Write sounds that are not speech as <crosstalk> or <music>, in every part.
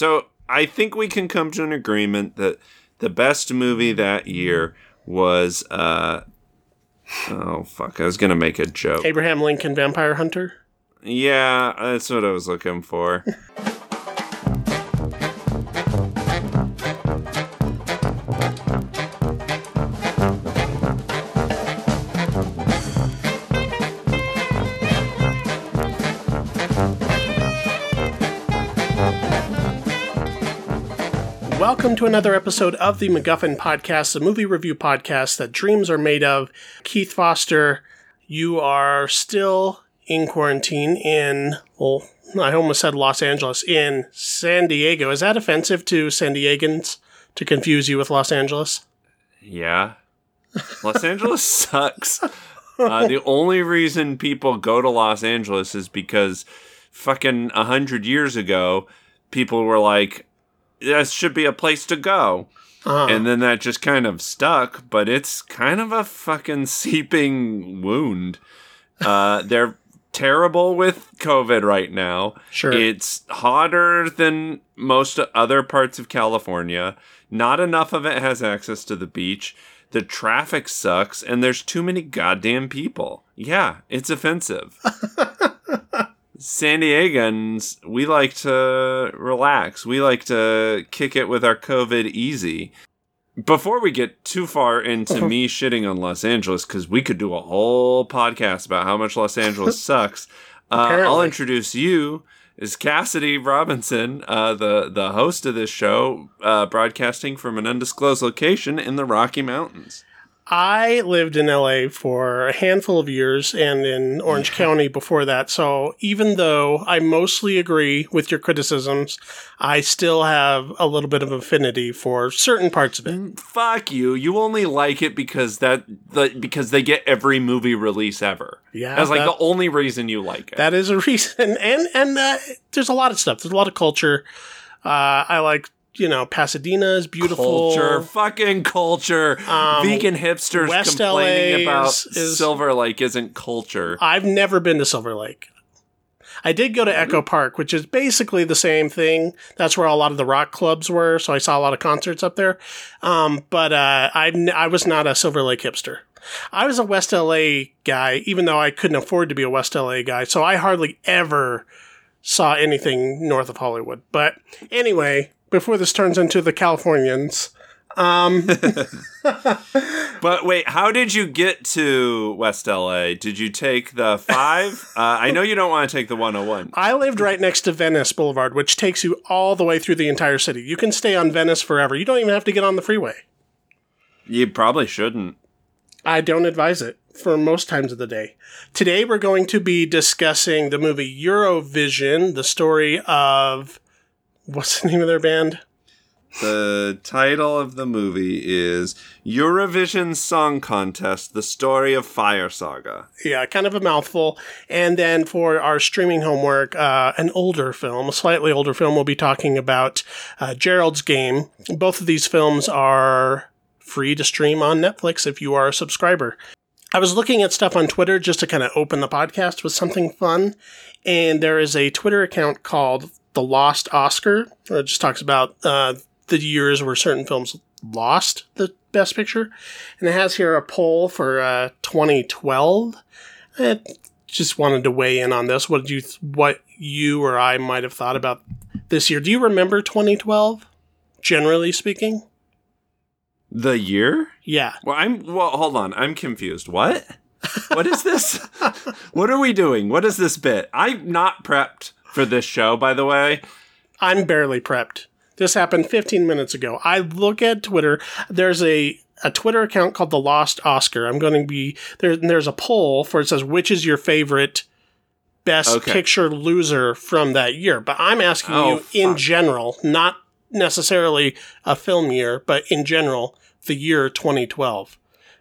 So I think we can come to an agreement that the best movie that year was uh oh fuck, I was gonna make a joke. Abraham Lincoln Vampire Hunter. Yeah, that's what I was looking for. <laughs> Welcome to another episode of the MacGuffin Podcast, the movie review podcast that dreams are made of. Keith Foster, you are still in quarantine in, well, I almost said Los Angeles, in San Diego. Is that offensive to San Diegans to confuse you with Los Angeles? Yeah. Los Angeles <laughs> sucks. Uh, the only reason people go to Los Angeles is because fucking a hundred years ago, people were like, "This should be a place to go," Uh, and then that just kind of stuck. But it's kind of a fucking <laughs> seeping wound. Uh, they're terrible with COVID right now. Sure. It's hotter than most other parts of California. Not enough of it has access to the beach. The traffic sucks, and there's too many goddamn people. Yeah, it's offensive. <laughs> San Diegans, we like to relax. We like to kick it with our COVID easy. Before we get too far into <laughs> me shitting on Los Angeles, because we could do a whole podcast about how much Los Angeles <laughs> sucks, uh, I'll introduce you as Cassidy Robinson, uh, the the host of this show, uh, broadcasting from an undisclosed location in the Rocky Mountains. I lived in LA for a handful of years and in Orange <laughs> County before that. So even though I mostly agree with your criticisms, I still have a little bit of affinity for certain parts of it. Fuck you! You only like it because that the because they get every movie release ever. Yeah, that's like that- the only reason you like it. That is a <laughs> reason. And and uh, there's a lot of stuff. There's a lot of culture. Uh, I like you know Pasadena is beautiful. culture, fucking culture. Um, Vegan hipsters West complaining LA about is- Silver Lake isn't culture. I've never been to Silver Lake. I did go to Echo Park, which is basically the same thing. That's where a lot of the rock clubs were, so I saw a lot of concerts up there. Um, but uh, I I was not a Silver Lake hipster. I was a West LA guy, even though I couldn't afford to be a West LA guy. So I hardly ever saw anything north of Hollywood. But anyway, before this turns into the Californians, um, <laughs> But wait, how did you get to West LA? Did you take the five? <laughs> uh, I know you don't want to take the 101. I lived right next to Venice Boulevard, which takes you all the way through the entire city. You can stay on Venice forever. You don't even have to get on the freeway. You probably shouldn't. I don't advise it for most times of the day. Today we're going to be discussing the movie Eurovision, the story of what's the name of their band? The title of the movie is Eurovision Song Contest: The Story of Fire Saga. Yeah, kind of a mouthful. And then for our streaming homework, uh, an older film, a slightly older film, we'll be talking about uh, Gerald's Game. Both of these films are free to stream on Netflix if you are a subscriber. I was looking at stuff on Twitter just to kind of open the podcast with something fun. And there is a Twitter account called The Lost Oscar. It just talks about uh, the years where certain films lost the Best Picture. And it has here a poll for uh, 2012. I just wanted to weigh in on this. What did you, th- what you or I might have thought about this year? Do you remember 2012? Generally speaking, The year? yeah. Well, I'm. Well, hold on. I'm confused. What? What is this? <laughs> what are we doing? What is this bit? I'm not prepped for this show, by the way. I'm barely prepped. This happened 15 minutes ago. I look at Twitter. There's a a Twitter account called the Lost Oscar. I'm going to be there. There's a poll for it says which is your favorite best Okay. picture loser from that year. But I'm asking Oh, you in general, not necessarily a film year, but in general, the year 2012.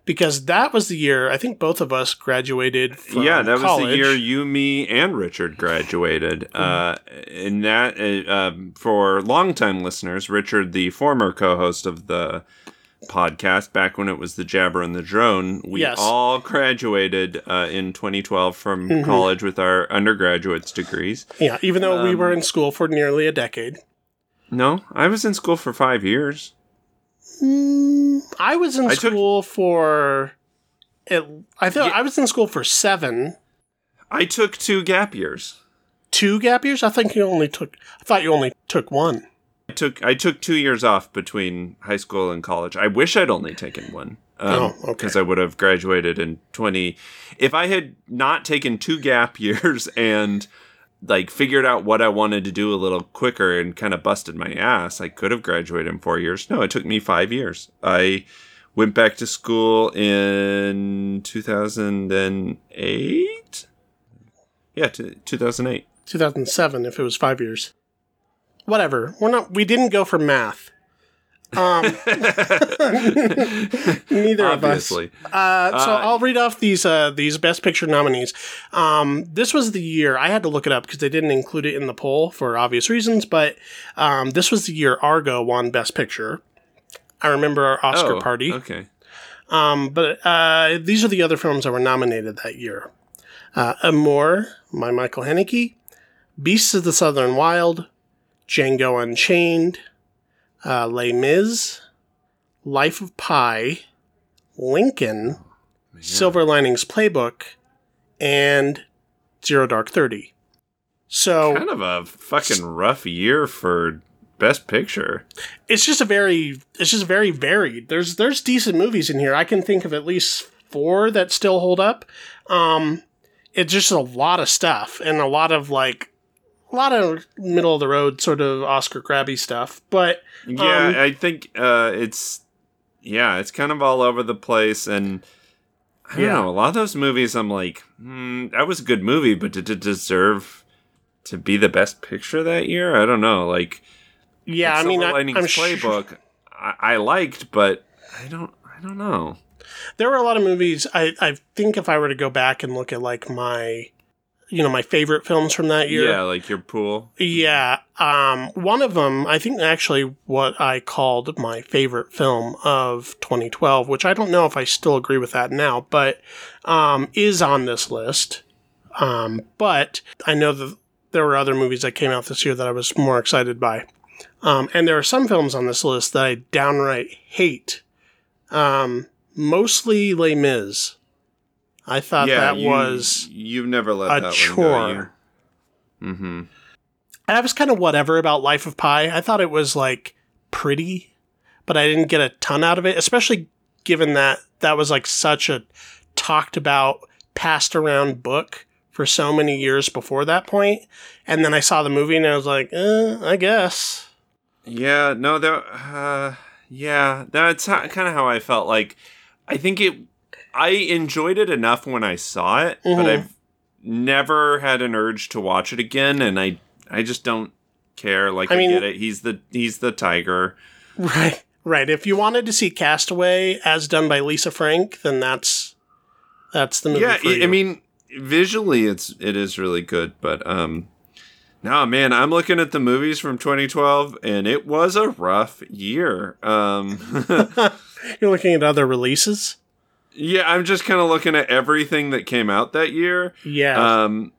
Because that was the year I think both of us graduated from yeah, that was the year you, me, and Richard graduated. Uh, and that, uh, um, for longtime listeners, Richard, the former co-host of the podcast, back when it was the Jabber and the Drone, we Yes. all graduated uh, in 2012 from Mm-hmm. college with our undergraduate's degrees. Yeah, even though we Um, were in school for nearly a decade. No, I was in school for five years. Mm, I was in I took- school for. It, I thought Yeah. I was in school for seven. I took two gap years. Two gap years. I think you only took. I thought you only took one. I took I took two years off between high school and college. I wish I'd only taken one. Oh, okay. Because I would have graduated in twenty. If I had not taken two gap <laughs> years and like figured out what I wanted to do a little quicker and kind of busted my ass, I could have graduated in four years. No, it took me five years. I went back to school in two thousand and eight. Yeah, t- two thousand eight. 2007 if it was five years. Whatever. We're not. We didn't go for math. Um, <laughs> neither of us. Uh, so Uh, I'll read off these uh, these Best Picture nominees. Um, this was the year I had to look it up because they didn't include it in the poll for obvious reasons. But um, this was the year Argo won Best Picture. I remember our Oscar Oh, party. Okay. Um, but uh, these are the other films that were nominated that year: uh, Amour by Michael Haneke, Beasts of the Southern Wild, Django Unchained, uh, Les Mis, Life of Pi, Lincoln, Silver Linings Playbook, and Zero Dark Thirty. So kind of a fucking rough year for best picture. it's just a very it's just very varied. There's there's decent movies in here. I can think of at least four that still hold up. Um it's just a lot of stuff and a lot of like a lot of middle of the road sort of Oscar grabby stuff. But Yeah, Um, I think uh, it's yeah, it's kind of all over the place, and I don't Yeah. know. A lot of those movies, I'm like, hmm, that was a good movie, but did it deserve to be the best picture that year? I don't know. Like, yeah, I mean I, Linings I'm sure Playbook, I, I liked, but I don't, I don't know. there were a lot of movies I, I think if I were to go back and look at like my you know, my favorite films from that year. Yeah, like your pool. Yeah, um, one of them, I think actually what I called my favorite film of 2012, which I don't know if I still agree with that now, but um, is on this list. Um, but I know that there were other movies that came out this year that I was more excited by. Um, and there are some films on this list that I downright hate. Um, mostly Les Mis. I thought that you, was you've never let a that chore. Mm-hmm. I was kind of whatever about Life of Pi. I thought it was like pretty, but I didn't get a ton out of it, especially given that that was like such a talked about, passed around book for so many years before that point. And then I saw the movie and I was like, eh, I guess. Yeah, no, that, uh, yeah, that's kind of how I felt. Like, I think it, I enjoyed it enough when I saw it, Mhm. but I've never had an urge to watch it again, and I, I just don't care. Like, I I, mean- get it. He's the, he's the tiger. Right. Right. If you wanted to see Castaway as done by Lisa Frank, then that's that's the movie. yeah, I-. I mean, visually, it's, it is really good, but, um, no, man, I'm looking at the movies from 2012, and it was a rough year. Um, <laughs> <laughs> you're looking at other releases. Yeah, I'm just kind of looking at everything that came out that year. Yeah. Um,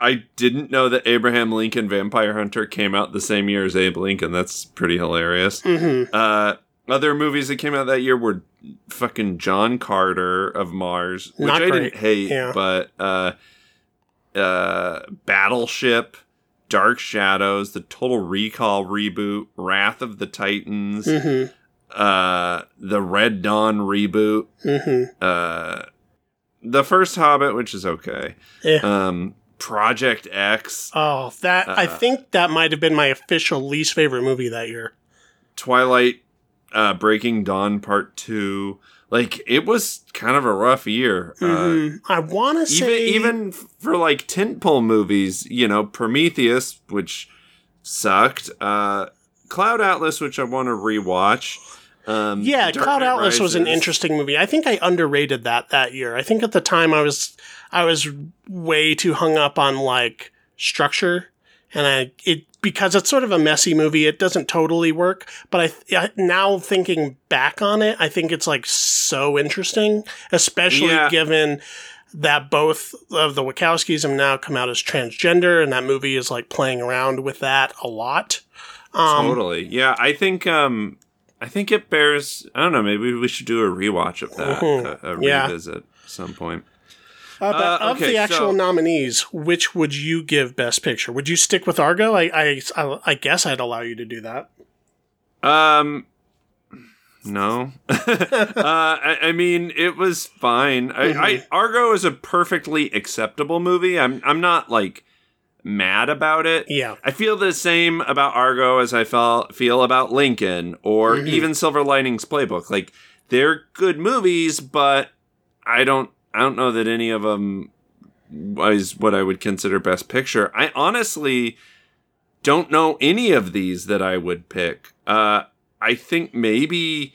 I didn't know that Abraham Lincoln Vampire Hunter came out the same year as Abe Lincoln. That's pretty hilarious. hmm Uh, other movies that came out that year were fucking John Carter of Mars, which Not I great. didn't hate, Yeah. but uh, uh, Battleship, Dark Shadows, the Total Recall reboot, Wrath of the Titans, hmm uh, the Red Dawn reboot, hmm uh, the first Hobbit, which is okay. Yeah. Um, Project X, Oh, that I Uh, think that might have been my official least favorite movie that year. Twilight, uh, Breaking Dawn Part Two. Like it was kind of a rough year. Uh, Mhm. I want to say even for like tentpole movies, you know, Prometheus, which sucked. Uh, Cloud Atlas, which I want to rewatch. Um, yeah, Dark Cloud Knight Atlas was an interesting movie. I think I underrated that that year. I think at the time I was I was way too hung up on like structure, and I it because it's sort of a messy movie. It doesn't totally work, but I, I now thinking back on it, I think it's like so interesting, especially Yeah. given that both of the Wachowskis have now come out as transgender, and that movie is like playing around with that a lot. Um, totally. Yeah, I think um I think it bears I don't know, maybe we should do a rewatch of that. Mhm. A, a Yeah. revisit at some point. Uh, but Uh, of okay, the actual so- nominees, which would you give Best Picture? Would you stick with Argo? I, I, I, I guess I'd allow you to do that. Um no. <laughs> uh I, I mean it was fine. I, I Mhm. Argo is a perfectly acceptable movie. I'm I'm not like mad about it. Yeah. I feel the same about Argo as I felt feel about Lincoln or Mhm. even Silver Linings Playbook. Like they're good movies, but I don't I don't know that any of them is what I would consider best picture. I honestly don't know any of these that I would pick. Uh I think maybe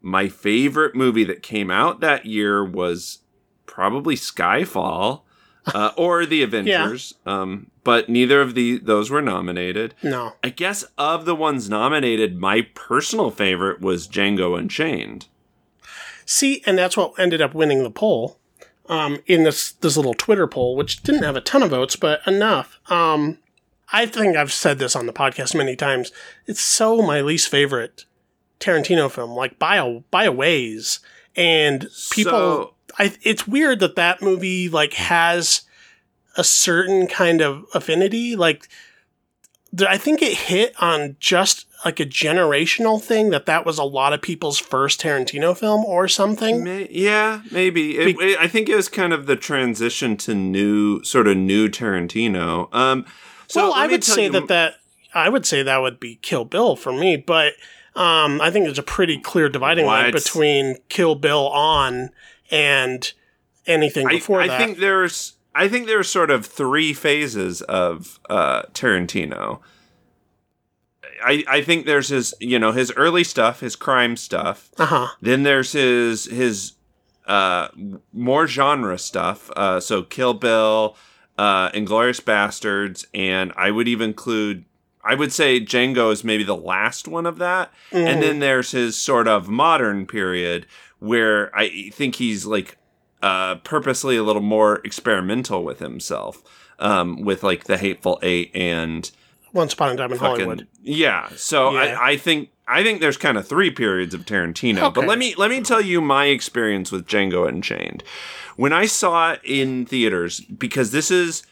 my favorite movie that came out that year was probably Skyfall <laughs> uh, or The Avengers. Um, but neither of the those were nominated. No. I guess of the ones nominated, my personal favorite was Django Unchained. See, and that's what ended up winning the poll um, in this this little Twitter poll, which didn't have a ton of votes, but enough. Um, I think I've said this on the podcast many times. It's so my least favorite Tarantino film, like by a by a ways, and people. So- I, it's weird that that movie like has a certain kind of affinity. Like, I think it hit on just like a generational thing that that was a lot of people's first Tarantino film or something. May- yeah, maybe. It, Be- it- I think it was kind of the transition to new, sort of new Tarantino. Um, so well, I would say you- that that I would say that would be Kill Bill for me, but um, I think there's a pretty clear dividing line between Kill Bill on and anything I, before I that. think there's I think there's sort of three phases of uh, Tarantino. I I think there's his you know his early stuff, his crime stuff. uh huh. Then there's his his uh, more genre stuff. Uh, so Kill Bill, uh, Inglourious Basterds, and I would even include. I would say Django is maybe the last one of that. Mm-hmm. And then there's his sort of modern period where I think he's like uh, purposely a little more experimental with himself, um, with like the Hateful Eight and Once Upon a Time in fucking Hollywood. yeah. So Yeah. I, I think I think there's kind of three periods of Tarantino. Okay. But let me let me tell you my experience with Django Unchained. When I saw it in theaters, because this is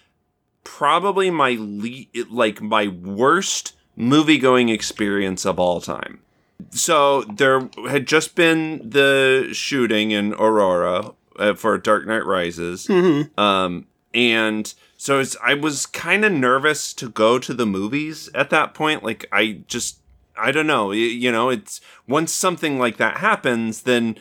probably my le- like my worst movie going experience of all time. So there had just been the shooting in Aurora uh, for Dark Knight Rises. Mm-hmm. Um, and so it's, I was kind of nervous to go to the movies at that point. Like, I just, I don't know. y- You know, it's once something like that happens, then,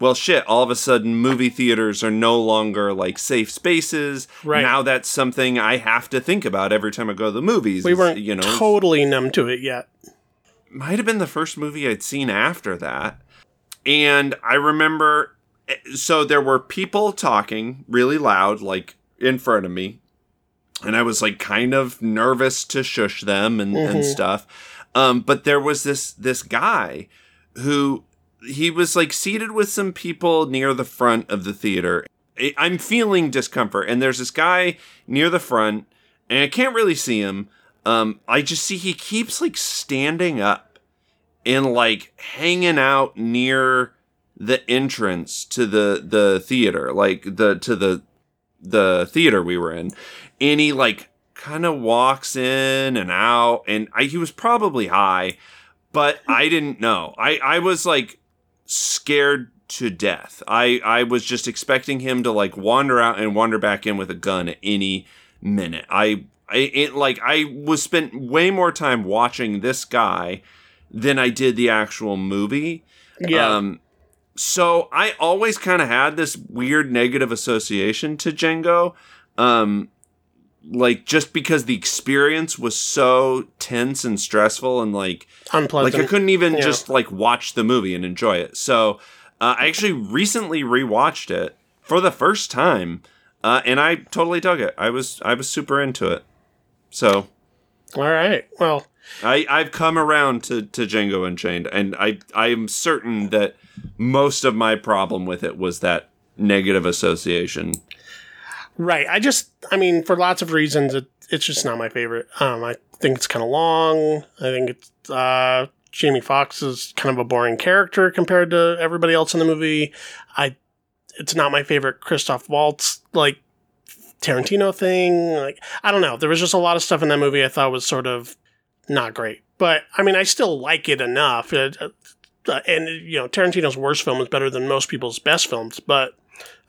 well, shit, all of a sudden movie theaters are no longer like safe spaces. Right. Now that's something I have to think about every time I go to the movies. We weren't you know, totally numb to it yet. Might have been the first movie I'd seen after that. And I remember, so there were people talking really loud, like in front of me. And I was like kind of nervous to shush them and, and Mhm. stuff. Um, but there was this, this guy who he was like seated with some people near the front of the theater. I'm feeling discomfort. And there's this guy near the front and I can't really see him. Um, I just see he keeps like standing up and like hanging out near the entrance to the the theater, like the to the the theater we were in, and he like kind of walks in and out, and I, he was probably high, but <laughs> I didn't know. I I was like scared to death. I I was just expecting him to like wander out and wander back in with a gun at any minute. I I it, like I was spent way more time watching this guy than I did the actual movie. Yeah. Um, so I always kind of had this weird negative association to Django. Um, like just because the experience was so tense and stressful and like Unpleasant. like I couldn't even Yeah. just like watch the movie and enjoy it. So uh, I actually recently rewatched it for the first time, uh, and I totally dug it. I was I was super into it. So All right. Well, I I've come around to to Django Unchained, and I I am certain that most of my problem with it was that negative association. right. I just, I mean, for lots of reasons, it, it's just not my favorite. Um, I think it's kind of long. I think it's uh, Jamie Foxx is kind of a boring character compared to everybody else in the movie. I it's not my favorite Christoph Waltz like Tarantino thing. Like I don't know. There was just a lot of stuff in that movie I thought was sort of not great. But I mean, I still like it enough. It, uh, and you know, Tarantino's worst film is better than most people's best films. But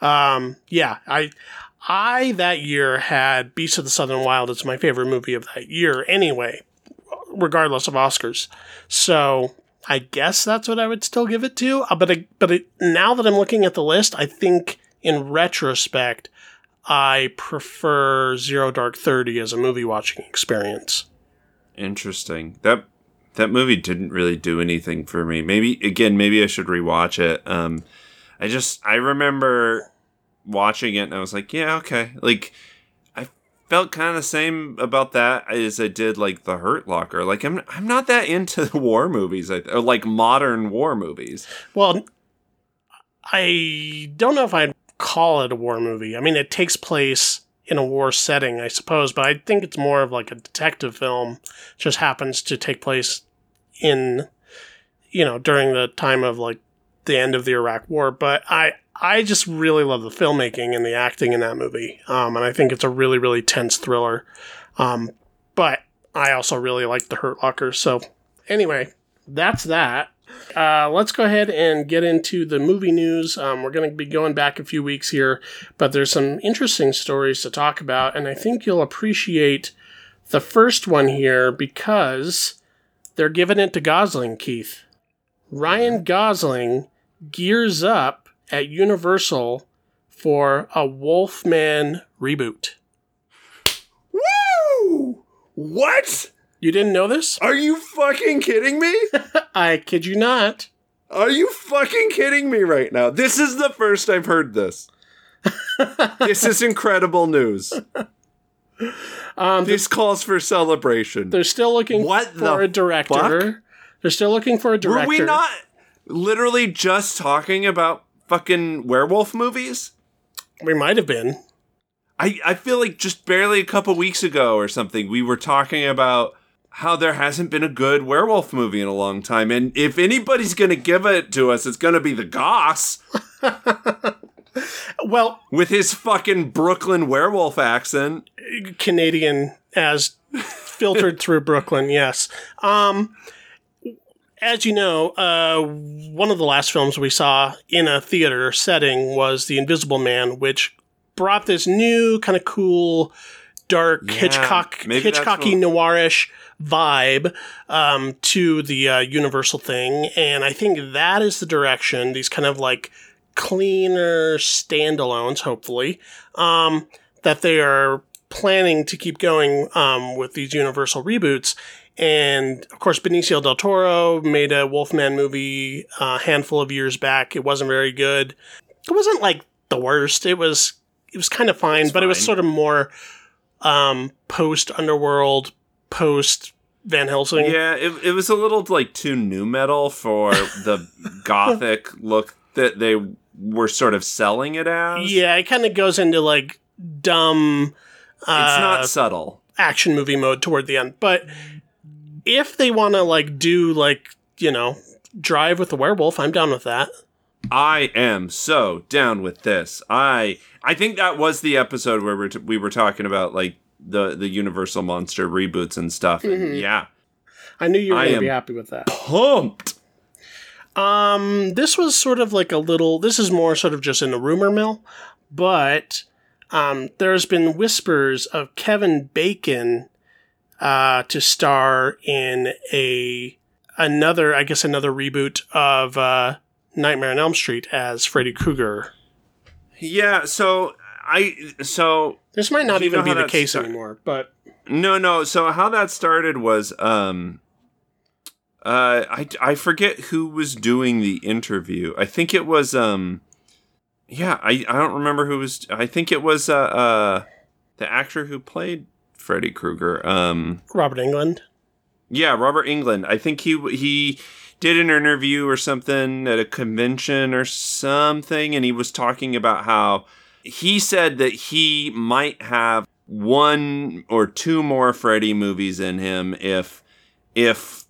um, yeah, I I that year had Beast of the Southern Wild as my favorite movie of that year. Anyway, regardless of Oscars. So I guess that's what I would still give it to. Uh, but I, but it, now that I'm looking at the list, I think in retrospect, I prefer Zero Dark Thirty as a movie watching experience. Interesting. That that movie didn't really do anything for me. Maybe again, maybe I should rewatch it. Um, I just I remember watching it and I was like, yeah, okay. Like I felt kind of the same about that as I did like The Hurt Locker. Like I'm I'm not that into <laughs> war movies or like modern war movies. Well, I don't know if I'd call it a war movie. I mean, it takes place in a war setting, I suppose, but I think it's more of like a detective film. It just happens to take place in, you know, during the time of like the end of the Iraq War. But I, I just really love the filmmaking and the acting in that movie, um, and I think it's a really, really tense thriller. Um, but I also really like the Hurt Locker. So anyway, that's that. Uh, let's go ahead and get into the movie news. Um, we're going to be going back a few weeks here, but there's some interesting stories to talk about, and I think you'll appreciate the first one here because they're giving it to Gosling, Keith. Ryan Gosling gears up at Universal for a Wolfman reboot. Woo! What? You didn't know this? Are you fucking kidding me? <laughs> I kid you not. Are you fucking kidding me right now? This is the first I've heard this. <laughs> this is incredible news. Um, this calls for celebration. They're still looking what for a director. Fuck? They're still looking for a director. Were we not literally just talking about fucking werewolf movies? We might have been. I, I feel like just barely a couple weeks ago or something, we were talking about how there hasn't been a good werewolf movie in a long time. And if anybody's going to give it to us, it's going to be the Goss. <laughs> well, with his fucking Brooklyn werewolf accent, Canadian as filtered <laughs> through Brooklyn, yes. Um, as you know, uh, one of the last films we saw in a theater setting was The Invisible Man, which brought this new kind of cool, dark yeah, Hitchcock, Hitchcocky what... noirish vibe um, to the uh, Universal thing, and I think that is the direction. These kind of like cleaner standalones, hopefully, um, that they are planning to keep going um, with these Universal reboots. And of course, Benicio del Toro made a Wolfman movie a handful of years back. It wasn't very good. It wasn't like the worst. It was it was kind of fine, but fine. it was sort of more um, post Underworld, post Van Helsing. Yeah, it, it was a little like too new metal for the <laughs> gothic look that they were sort of selling it as. Yeah, it kind of goes into like dumb. Uh, it's not subtle action movie mode toward the end, but if they want to like do like you know drive with the werewolf, I'm down with that. I am so down with this. I I think that was the episode where we, t- we were talking about like the the Universal Monster reboots and stuff. And mm-hmm. yeah, I knew you were going to be happy with that. Pumped. Um, this was sort of like a little. This is more sort of just in the rumor mill, but um, there's been whispers of Kevin Bacon uh, to star in a another, I guess, another reboot of uh, Nightmare on Elm Street as Freddy Krueger. Yeah, so I so this might not even be the case start- anymore, but no, no. So how that started was um uh I I forget who was doing the interview. I think it was um yeah, I I don't remember who was I think it was uh uh the actor who played Freddy Krueger. Um Robert Englund. Yeah, Robert Englund. I think he he did an interview or something at a convention or something and he was talking about how he said that he might have one or two more Freddy movies in him if if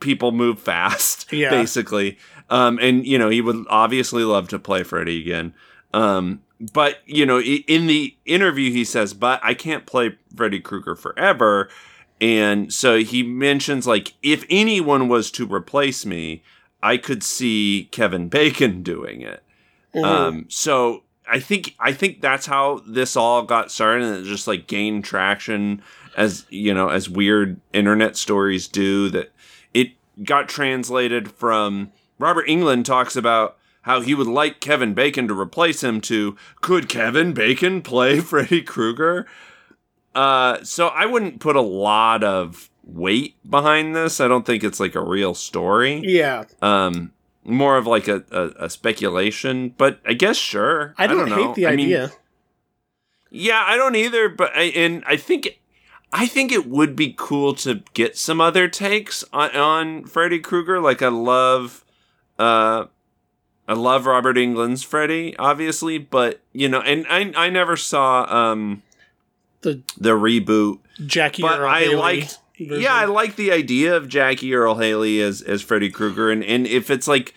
people move fast, <laughs> Yeah. basically. Um, and you know, he would obviously love to play Freddy again. Um, but you know, in the interview, he says, "But I can't play Freddy Krueger forever." And so he mentions like if anyone was to replace me, I could see Kevin Bacon <laughs> doing it. Mhm. Um, so I think I think that's how this all got started, and it just like gained traction as you know as weird internet stories do. That it got translated from Robert Englund talks about how he would like Kevin Bacon to replace him to could Kevin Bacon play <laughs> Freddy Krueger? Uh, so I wouldn't put a lot of weight behind this. I don't think it's like a real story yeah. um more of like a, a, a speculation but i guess sure I don't, know. hate the I mean, idea. yeah i don't either but I, and i think i think it would be cool to get some other takes on, on freddy krueger like i love uh i love robert englund's freddy obviously but you know and i i never saw um the the reboot Jackie but I Haley liked- version. yeah, I like the idea of Jackie Earle Haley as as Freddy Krueger, and and if it's like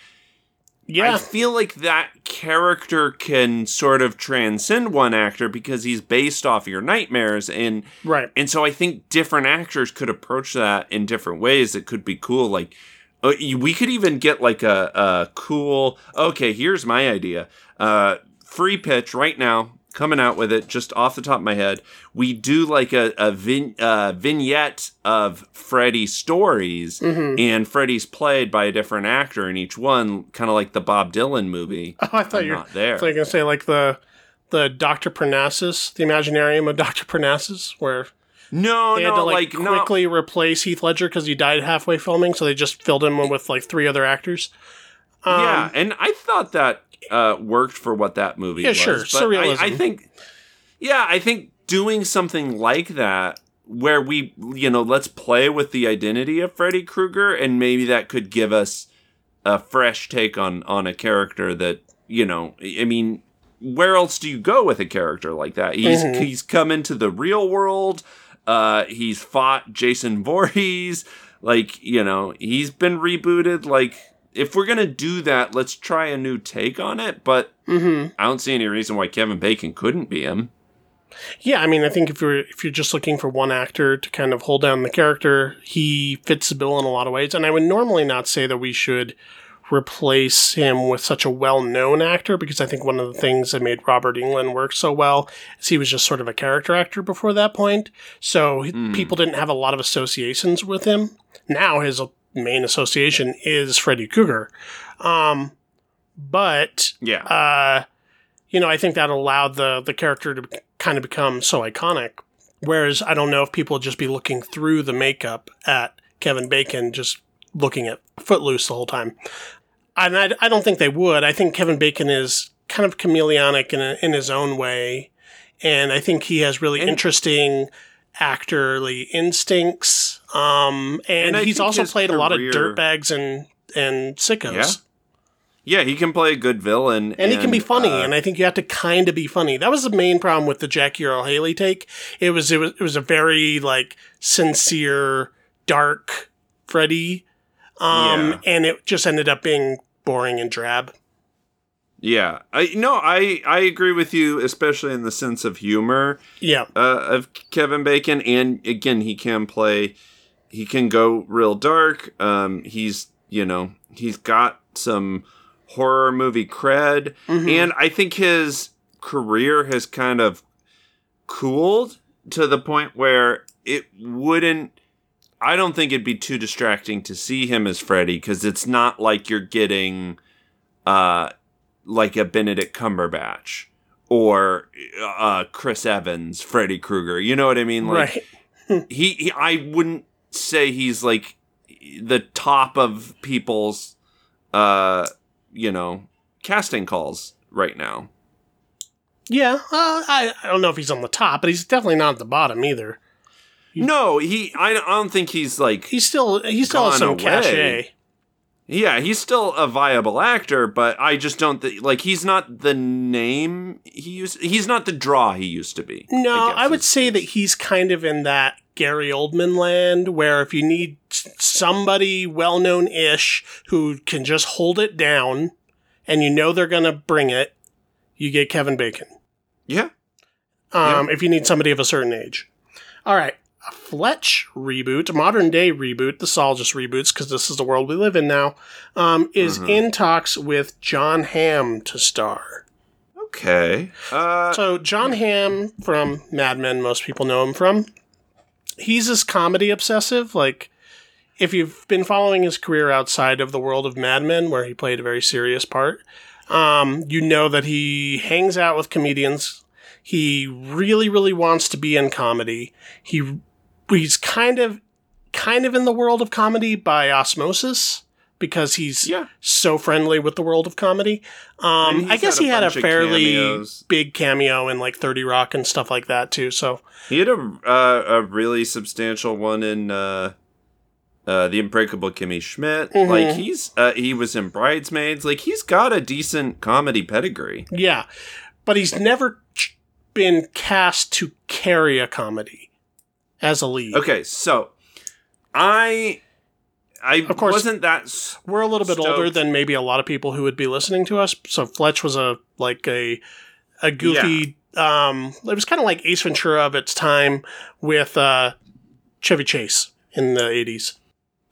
yeah. I feel like that character can sort of transcend one actor because he's based off your nightmares and right. and so I think different actors could approach that in different ways It could be cool like uh, we could even get like a, a cool okay here's my idea uh free pitch right now coming out with it just off the top of my head we do like a, a vin, uh, vignette of freddy stories Mhm. and Freddy's played by a different actor in each one, kind of like the Bob Dylan movie. <laughs> Oh, I thought I'm you were not there. I thought you were gonna say like the the Doctor Parnassus, the Imaginarium of Doctor Parnassus, where No, they no, had to like, like, no. quickly replace Heath Ledger because he died halfway filming, so they just filled him in with like three other actors. Um, yeah, and I thought that uh, worked for what that movie Yeah, was. sure, but I, surrealism. I think, yeah, I think doing something like that where we, you know, let's play with the identity of Freddy Krueger, and maybe that could give us a fresh take on on a character that, you know, I mean, where else do you go with a character like that? He's Mhm. he's come into the real world. Uh, he's fought Jason <laughs> Voorhees. Like, you know, he's been rebooted. Like, if we're gonna do that, let's try a new take on it. But mhm. I don't see any reason why Kevin Bacon couldn't be him. Yeah, I mean, I think if you're if you're just looking for one actor to kind of hold down the character, he fits the bill in a lot of ways. And I would normally not say that we should replace him with such a well-known actor because I think one of the things that made Robert Englund work so well is he was just sort of a character actor before that point. So Mm. people didn't have a lot of associations with him. Now his main association is Freddy Krueger. Um, but Yeah. uh, you know, I think that allowed the the character to kind of become so iconic. Whereas I don't know if people would just be looking through the makeup at Kevin Bacon, just looking at Footloose the whole time. And I, I don't think they would. I think Kevin Bacon is kind of chameleonic in, a, in his own way. And I think he has really interesting actorly instincts. Um, and, And he's also played a lot of dirtbags and, and sickos. Yeah. yeah, he can play a good villain, and, he can be funny, uh, and I think you have to kind of be funny. That was the main problem with the Jackie Earle Haley take. It was it was it was a very like sincere, dark Freddy, um, Yeah. and it just ended up being boring and drab. Yeah, I no, I I agree with you, especially in the sense of humor. Yeah, uh, of Kevin Bacon, and again, he can play. He can go real dark. Um, he's you know he's got some horror movie cred, Mhm. and I think his career has kind of cooled to the point where it wouldn't. I don't think it'd be too distracting to see him as Freddy because it's not like you're getting, uh, like a Benedict Cumberbatch or uh, Chris Evans, Freddy Krueger. You know what I mean? Like right. <laughs> he, he, I wouldn't say he's like the top of people's, uh, you know, casting calls right now. Yeah, uh, I I don't know if he's on the top, but he's definitely not at the bottom either. No, he. I, I don't think he's like. He's still he still has some away. cachet. Yeah, he's still a viable actor, but I just don't th- like he's not the name he used. He's not the draw he used to be. No, guess I, would say that he's kind of in that Gary Oldman land where if you need somebody well known ish who can just hold it down and you know they're going to bring it, you get Kevin Bacon. Yeah. Um, If you need somebody of a certain age. All right. Fletch reboot, modern day reboot, the is all just reboots because this is the world we live in now, um, is Mhm. in talks with Jon Hamm to star. Okay. Uh, So Jon Hamm from Mad Men, most people know him from. He's this comedy obsessive. Like, if you've been following his career outside of the world of Mad Men, where he played a very serious part, um, you know that he hangs out with comedians. He really, really wants to be in comedy. He he's kind of kind of in the world of comedy by osmosis because he's yeah. so friendly with the world of comedy. Um, I guess had he had a fairly cameos. big cameo in like Thirty Rock and stuff like that too. So He had a uh, a really substantial one in uh, uh, the Unbreakable Kimmy Schmidt. Mhm. Like he's uh, he was in Bridesmaids. Like he's got a decent comedy pedigree. yeah, but he's never been cast to carry a comedy as a lead. Okay, so I I Of course- wasn't that We're a little bit Stoked. older than maybe a lot of people who would be listening to us. So Fletch was a like a a goofy. Um, it was kind of like Ace Ventura of its time with uh, Chevy Chase in the eighties.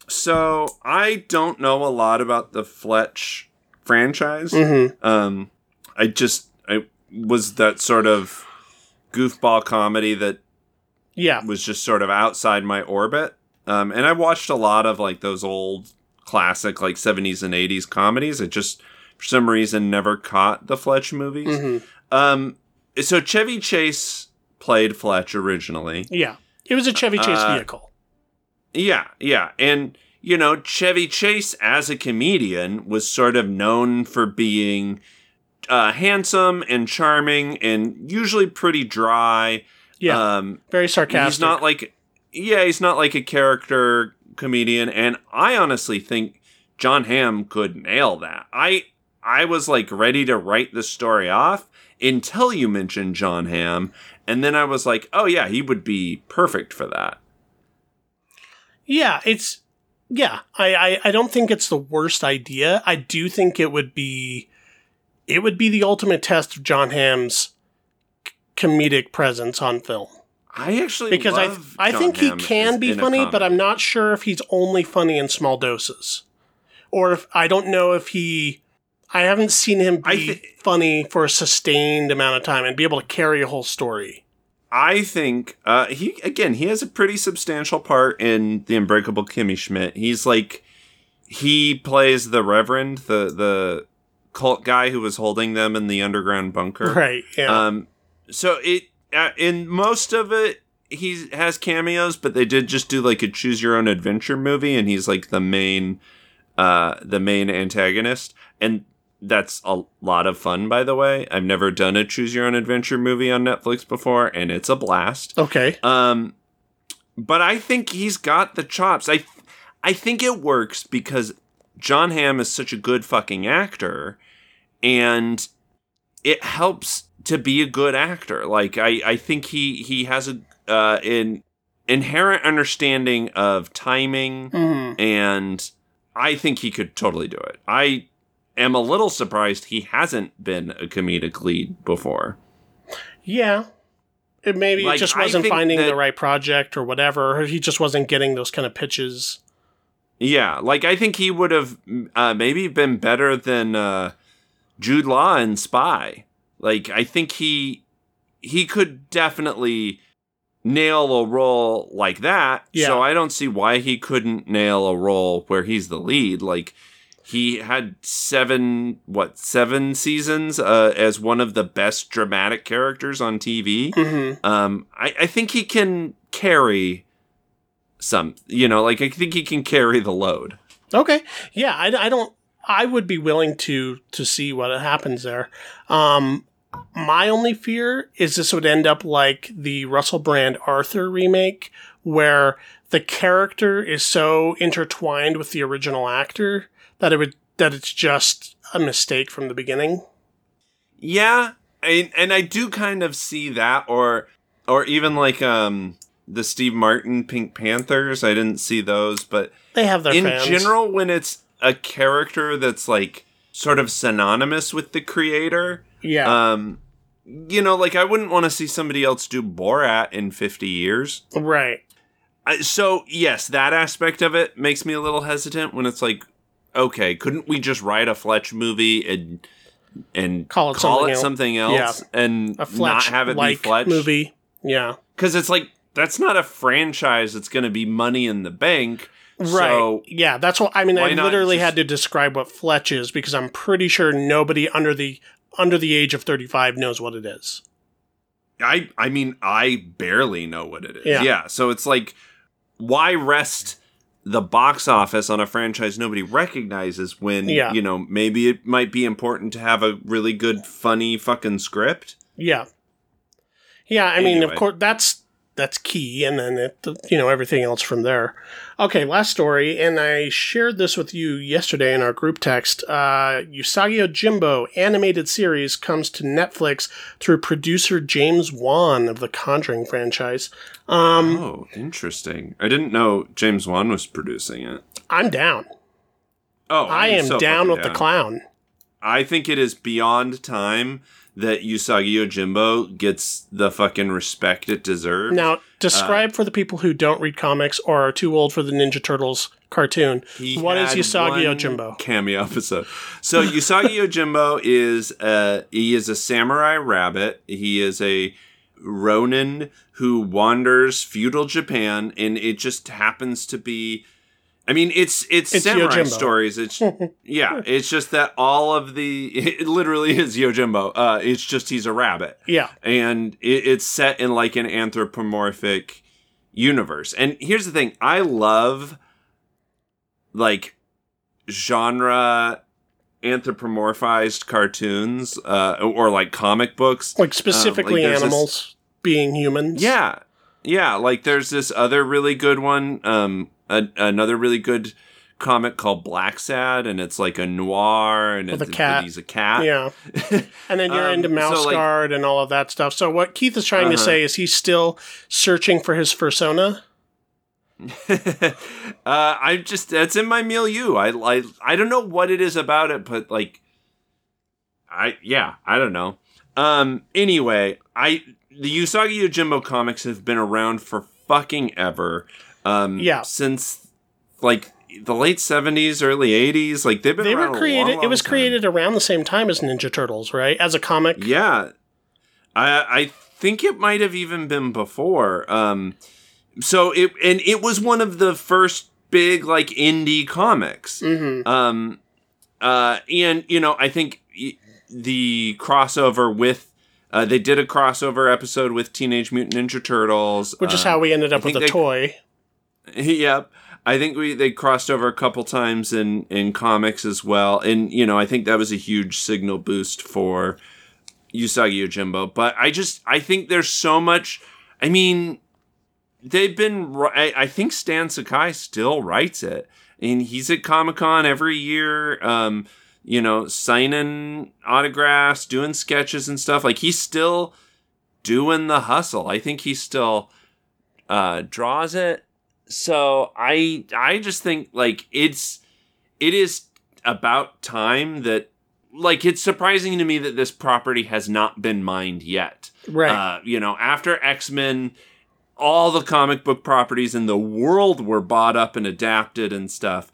so I don't know a lot about the Fletch franchise. Mm-hmm. Um, I just I was that sort of goofball comedy that Yeah, was just sort of outside my orbit. Um, and I watched a lot of like those old classic like 70s and 80s comedies. it just for some reason never caught the Fletch movies. hmm Um, so Chevy Chase played Fletch originally. yeah. It was a Chevy Chase Uh, vehicle. Yeah, yeah. And, you know, Chevy Chase as a comedian was sort of known for being uh, handsome and charming and usually pretty dry. Yeah, Um, very sarcastic. he's not like, yeah, he's not like a character comedian. And I honestly think Jon Hamm could nail that. I, I was like ready to write the story off until you mentioned Jon Hamm. And then I was like, oh, yeah, he would be perfect for that. Yeah, it's yeah. I, I I don't think it's the worst idea. I do think it would be it would be the ultimate test of Jon Hamm's comedic presence on film. I actually Because I I John think he Hamm can be in a funny, but I'm not sure if he's only funny in small doses. Or if I don't know if he I haven't seen him be I thi- funny for a sustained amount of time and be able to carry a whole story. I think uh, he again he has a pretty substantial part in the Unbreakable Kimmy Schmidt. He's like he plays the Reverend, the the cult guy who was holding them in the underground bunker. Right. Yeah. Um, so it uh, in most of it he has cameos, but they did just do like a choose your own adventure movie, and he's like the main uh the main antagonist, and that's a lot of fun. By the way, I've never done a choose your own adventure movie on Netflix before, and it's a blast. okay. Um, but I think he's got the chops. I I think it works because Jon Hamm is such a good fucking actor, and it helps to be a good actor. Like I I think he he has a uh an inherent understanding of timing Mhm. and I think he could totally do it. I am a little surprised he hasn't been a comedic lead before. Yeah. It maybe Like, it just wasn't finding that- the right project or whatever. Or he just wasn't getting those kind of pitches. Yeah, like I think he would have uh, maybe been better than uh, Jude Law in Spy. Like I think he he could definitely nail a role like that. Yeah. So I don't see why he couldn't nail a role where he's the lead. Like he had seven what seven seasons uh, as one of the best dramatic characters on TV. hmm Um, I, I think he can carry some, you know, like I think he can carry the load. Okay. Yeah, I, I don't. I would be willing to to see what happens there. Um, my only fear is this would end up like the Russell Brand Arthur remake, where the character is so intertwined with the original actor that it would that it's just a mistake from the beginning. Yeah, and and I do kind of see that, or or even like um the Steve Martin Pink Panthers. I didn't see those, but They have their in fans. general, when it's a character that's like sort of synonymous with the creator, yeah, um, you know, like I wouldn't want to see somebody else do Borat in fifty years. right. I, so yes, that aspect of it makes me a little hesitant when it's like, okay, couldn't we just write a Fletch movie and and Call it something else. something else and A not have it like be Fletch movie. Yeah. Because it's like that's not a franchise that's going to be money in the bank. Right. So yeah, that's what I mean. I literally just- had to describe what Fletch is because I'm pretty sure nobody under the under the age of 35 knows what it is. I I mean I barely know what it is. Yeah. Yeah. So it's like why rest the box office on a franchise nobody recognizes when Yeah. you know maybe it might be important to have a really good funny fucking script. Yeah. Yeah, I mean, of course, that's that's key, and then it, you know everything else from there. Okay, last story, and I shared this with you yesterday in our group text. Uh, Usagi Yojimbo animated series comes to Netflix through producer James Wan of the Conjuring franchise. Um, Oh, interesting. I didn't know James Wan was producing it. I'm down. Oh, I I'm so down with the clown. I think it is beyond time that Usagi Yojimbo gets the fucking respect it deserves. Now, describe Uh, for the people who don't read comics or are too old for the Ninja Turtles cartoon. What is Usagi Yojimbo? Cameo episode. So Usagi <laughs> Yojimbo is uh he is a samurai rabbit. He is a Ronin who wanders feudal Japan, and it just happens to be. I mean, it's it's, It's samurai Yojimbo. stories. It's <laughs> yeah. It's just that all of the <laughs> it literally is Yojimbo. Uh, it's just he's a rabbit Yeah. and it, it's set in like an anthropomorphic universe. And here's the thing: I love like genre anthropomorphized cartoons uh, or like comic books. Like specifically there's this- animals being humans. Yeah, yeah. Like there's this other really good one. Um, a, another really good comic called Blacksad, and it's like a noir, and With a cat. he's a cat. Yeah. <laughs> And then you're Um, into so, Mouse like- Guard and all of that stuff. So what Keith is trying to Uh-huh. say is he's still searching for his persona. <laughs> uh, I just that's in my milieu. I, I I don't know what it is about it, but like, I yeah, I don't know. Um. Anyway, I the Usagi Yojimbo comics have been around for fucking ever. Um. Yeah. Since like the late seventies, early eighties. Like they've been They around were created long, it was time. created around the same time as Ninja Turtles, right? As a comic. Yeah. I I think it might have even been before. Um so it and it was one of the first big like indie comics. hmm Um uh and you know, I think the crossover with uh, they did a crossover episode with Teenage Mutant Ninja Turtles, Which is um, how we ended up with a they- toy. Yep. I think we they crossed over a couple times in in comics as well, and you know I think that was a huge signal boost for Usagi Yojimbo. But I just I think there's so much. I mean, they've been. I, I think Stan Sakai still writes it, and he's at Comic Con every year. Um, you know, signing autographs, doing sketches and stuff. Like he's still doing the hustle. I think he still uh, draws it. So I I just think like it's it is about time that like it's surprising to me that this property has not been mined yet. Right. Uh, you know, after X Men, all the comic book properties in the world were bought up and adapted and stuff.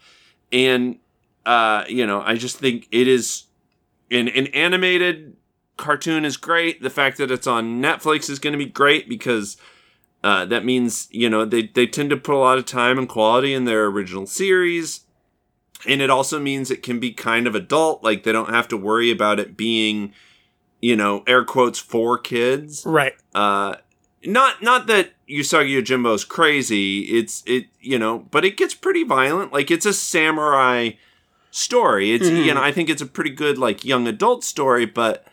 And, uh, you know, I just think it is an, an animated cartoon is great. The fact that it's on Netflix is going to be great because uh, that means, you know, they, they tend to put a lot of time and quality in their original series. And it also means it can be kind of adult. Like they don't have to worry about it being, you know, air quotes for kids. right. Uh, not not that Usagi Yojimbo's crazy. It's it you know, but it gets pretty violent. Like it's a samurai story. It's Mhm. you know, I think it's a pretty good like young adult story, but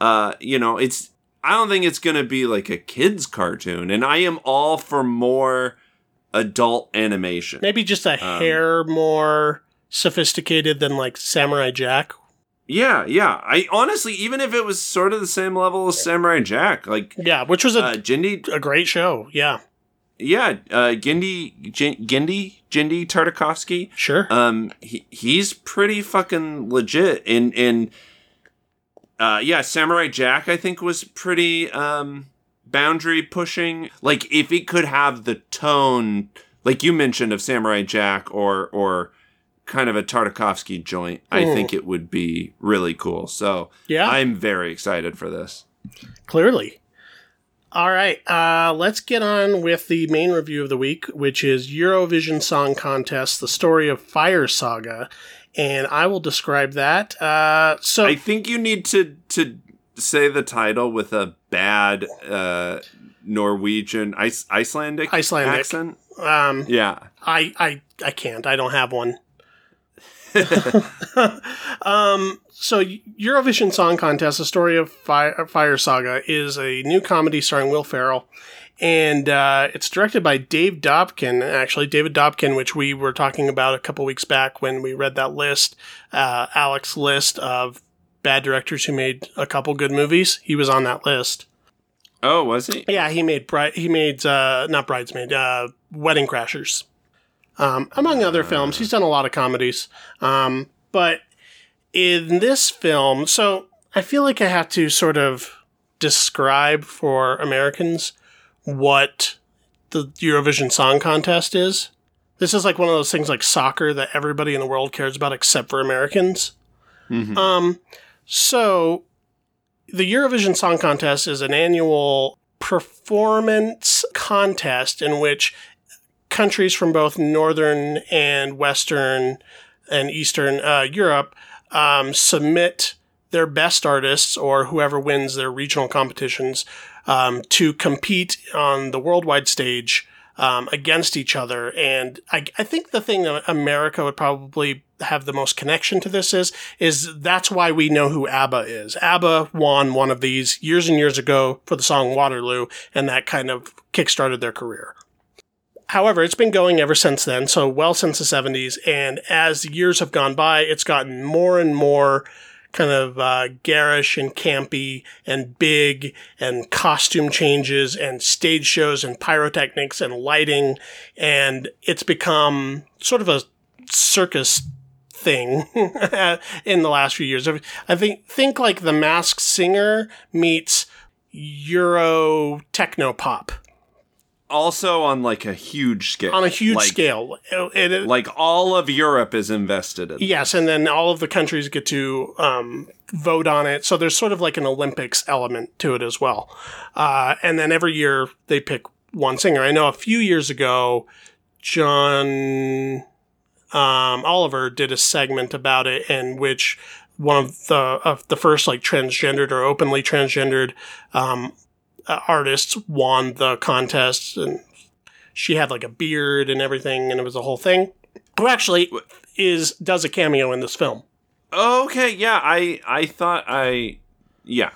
uh, you know, it's I don't think it's gonna be like a kids cartoon. And I am all for more adult animation. Maybe just a hair more sophisticated than like Samurai Jack. Yeah, yeah. I honestly, even if it was sort of the same level as Samurai Jack, like Yeah, which was a, uh, Jindy, a great show. Yeah, yeah, uh, Gindi, Gin- Gindi, Genndy Tartakovsky. sure. Um, he he's pretty fucking legit. And and uh, yeah, Samurai Jack, I think was pretty um boundary pushing. Like if it could have the tone, like you mentioned, of Samurai Jack or or kind of a Tartakovsky joint, I Mm. think it would be really cool. So yeah, I'm very excited for this. clearly. All right, uh, let's get on with the main review of the week, which is Eurovision Song Contest: The Story of Fire Saga, and I will describe that. Uh, so I think you need to to say the title with a bad uh Norwegian Ice, Icelandic Icelandic. accent. um, Yeah. I, I I can't. I don't have one. <laughs> <laughs> um, so Eurovision Song Contest: The Story of Fire, Fire Saga is a new comedy starring Will Ferrell, and uh, it's directed by Dave Dobkin. Actually, David Dobkin, which we were talking about a couple weeks back when we read that list, uh, Alex list of bad directors who made a couple good movies. He was on that list. Oh, was he? Yeah, he made Bride. He made uh, not Bridesmaid, uh, Wedding Crashers, um, among other films. He's done a lot of comedies, um, but in this film, so I feel like I have to sort of describe for Americans what the Eurovision Song Contest is. This is like one of those things like soccer that everybody in the world cares about except for Americans. Mhm. Um, so the Eurovision Song Contest is an annual performance contest in which countries from both northern and western and eastern uh, Europe um, submit their best artists or whoever wins their regional competitions um, to compete on the worldwide stage um, against each other. And I, I think the thing that America would probably have the most connection to this is is that's why we know who ABBA is. ABBA won one of these years and years ago for the song Waterloo, and that kind of kickstarted their career. However, it's been going ever since then, so well since the 70s, and as the years have gone by, it's gotten more and more kind of uh, garish and campy and big and costume changes and stage shows and pyrotechnics and lighting and it's become sort of a circus thing <laughs> in the last few years. I think think like the Masked Singer meets Euro techno pop Also on like a huge scale. on a huge like, scale. It- it- Like all of Europe is invested in. Yes, and then all of the countries get to um, vote on it. So there's sort of like an Olympics element to it as well. Uh, and then every year they pick one singer. I know a few years ago, John um, Oliver did a segment about it in which one of the of the first like transgendered or openly transgendered um, uh, artists won the contest, and she had like a beard and everything, and it was a whole thing. Who actually is does a cameo in this film? Okay, yeah, I I thought I yeah.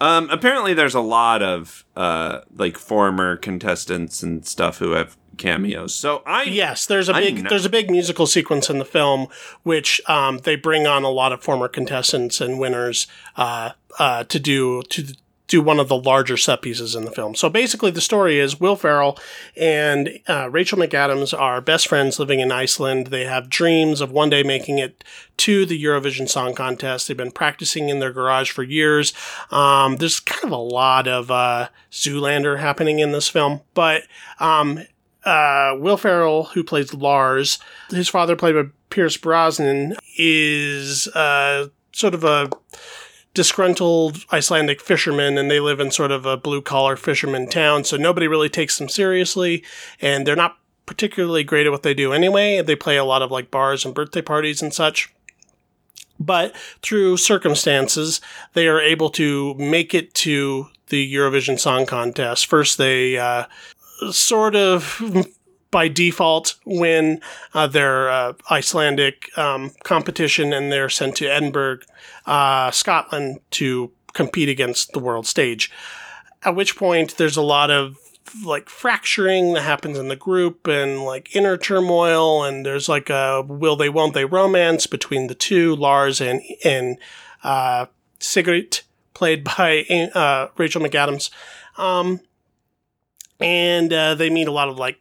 Um apparently there's a lot of uh like former contestants and stuff who have cameos. So I Yes, there's a I big there's a big musical sequence in the film which um, they bring on a lot of former contestants and winners uh, uh, to do to do one of the larger set pieces in the film. So basically, the story is Will Ferrell and uh, Rachel McAdams are best friends living in Iceland. They have dreams of one day making it to the Eurovision Song Contest. They've been practicing in their garage for years. Um, there's kind of a lot of uh, Zoolander happening in this film, but um, uh, Will Ferrell, who plays Lars, his father, played by Pierce Brosnan, is uh, sort of a disgruntled Icelandic fishermen and they live in sort of a blue collar fisherman town, so nobody really takes them seriously, and they're not particularly great at what they do anyway. They play a lot of like bars and birthday parties and such. But through circumstances, they are able to make it to the Eurovision Song Contest. First, they uh, sort of by default win uh, their uh, Icelandic um, competition and they're sent to Edinburgh, uh, Scotland to compete against the world stage. At which point, there's a lot of like fracturing that happens in the group and like inner turmoil and there's like a will they won't they romance between the two Lars and and uh, Sigrit played <laughs> by uh, Rachel McAdams um, and uh, they meet a lot of like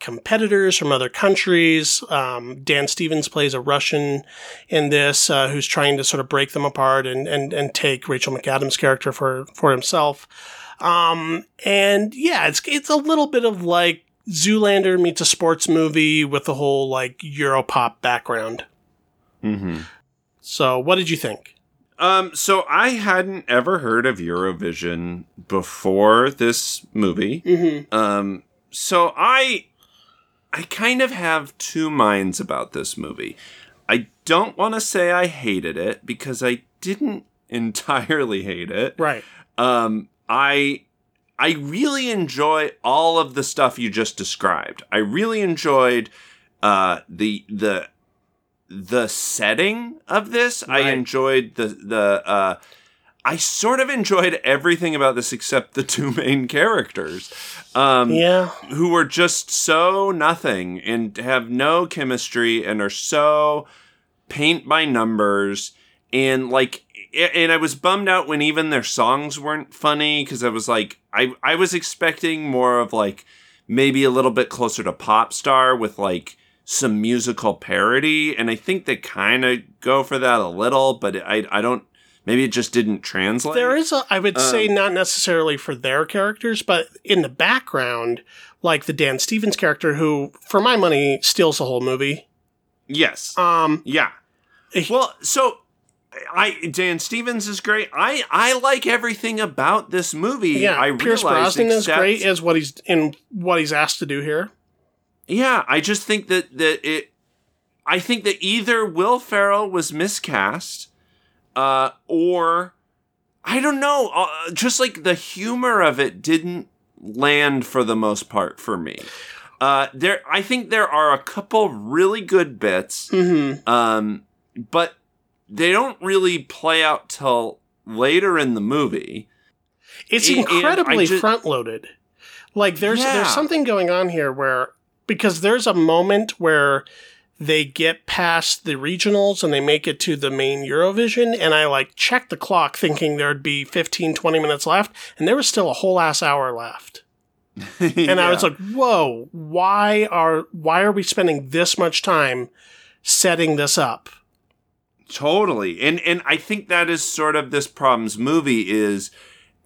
competitors from other countries. Um, Dan Stevens plays a Russian in this uh, who's trying to sort of break them apart and, and, and take Rachel McAdams' character for, for himself. Um, and yeah, it's, it's a little bit of like Zoolander meets a sports movie with the whole like Europop background. Mm-hmm. So, what did you think? Um, so I hadn't ever heard of Eurovision before this movie. Mm-hmm. Um, so I I kind of have two minds about this movie. I don't want to say I hated it because I didn't <laughs> entirely hate it. Right. Um, I I really enjoy all of the stuff you just described. I really enjoyed uh, the the the setting of this. I enjoyed the the uh, I sort of enjoyed everything about this except the two <laughs> main characters. Um, Yeah. who were just so nothing and have no chemistry and are so paint by numbers and like and I was bummed out when even their songs weren't funny because I was like I I was expecting more of like maybe a little bit closer to pop star with like some musical parody and I think they kind of go for that a little but I I don't maybe it just didn't translate There is a, I would say, Um, not necessarily for their characters, but in the background, like the Dan Stevens character, who, for my money, steals the whole movie. yes Um, Yeah. Well, so I Dan Stevens is great. I I like everything about this movie. yeah, I Pierce realized, Brosnan is great as what he's in what he's asked to do here. Yeah, I just think that that it. I think that either Will Ferrell was miscast, uh, or I don't know. Uh, just like the humor of it didn't land for the most part for me. Uh, there, I think there are a couple really good bits. Mm-hmm. Um, but they don't really play out till later in the movie. It's And- incredibly ju- front loaded. Like there's Yeah. there's something going on here where because there's a moment where they get past the regionals and they make it to the main Eurovision and I like checked the clock thinking there'd be 15 20 minutes left and there was still a whole ass hour left. <laughs> And I was like, "Whoa, why are why are we spending this much time setting this up?" totally, and and I think that is sort of this problem's movie is,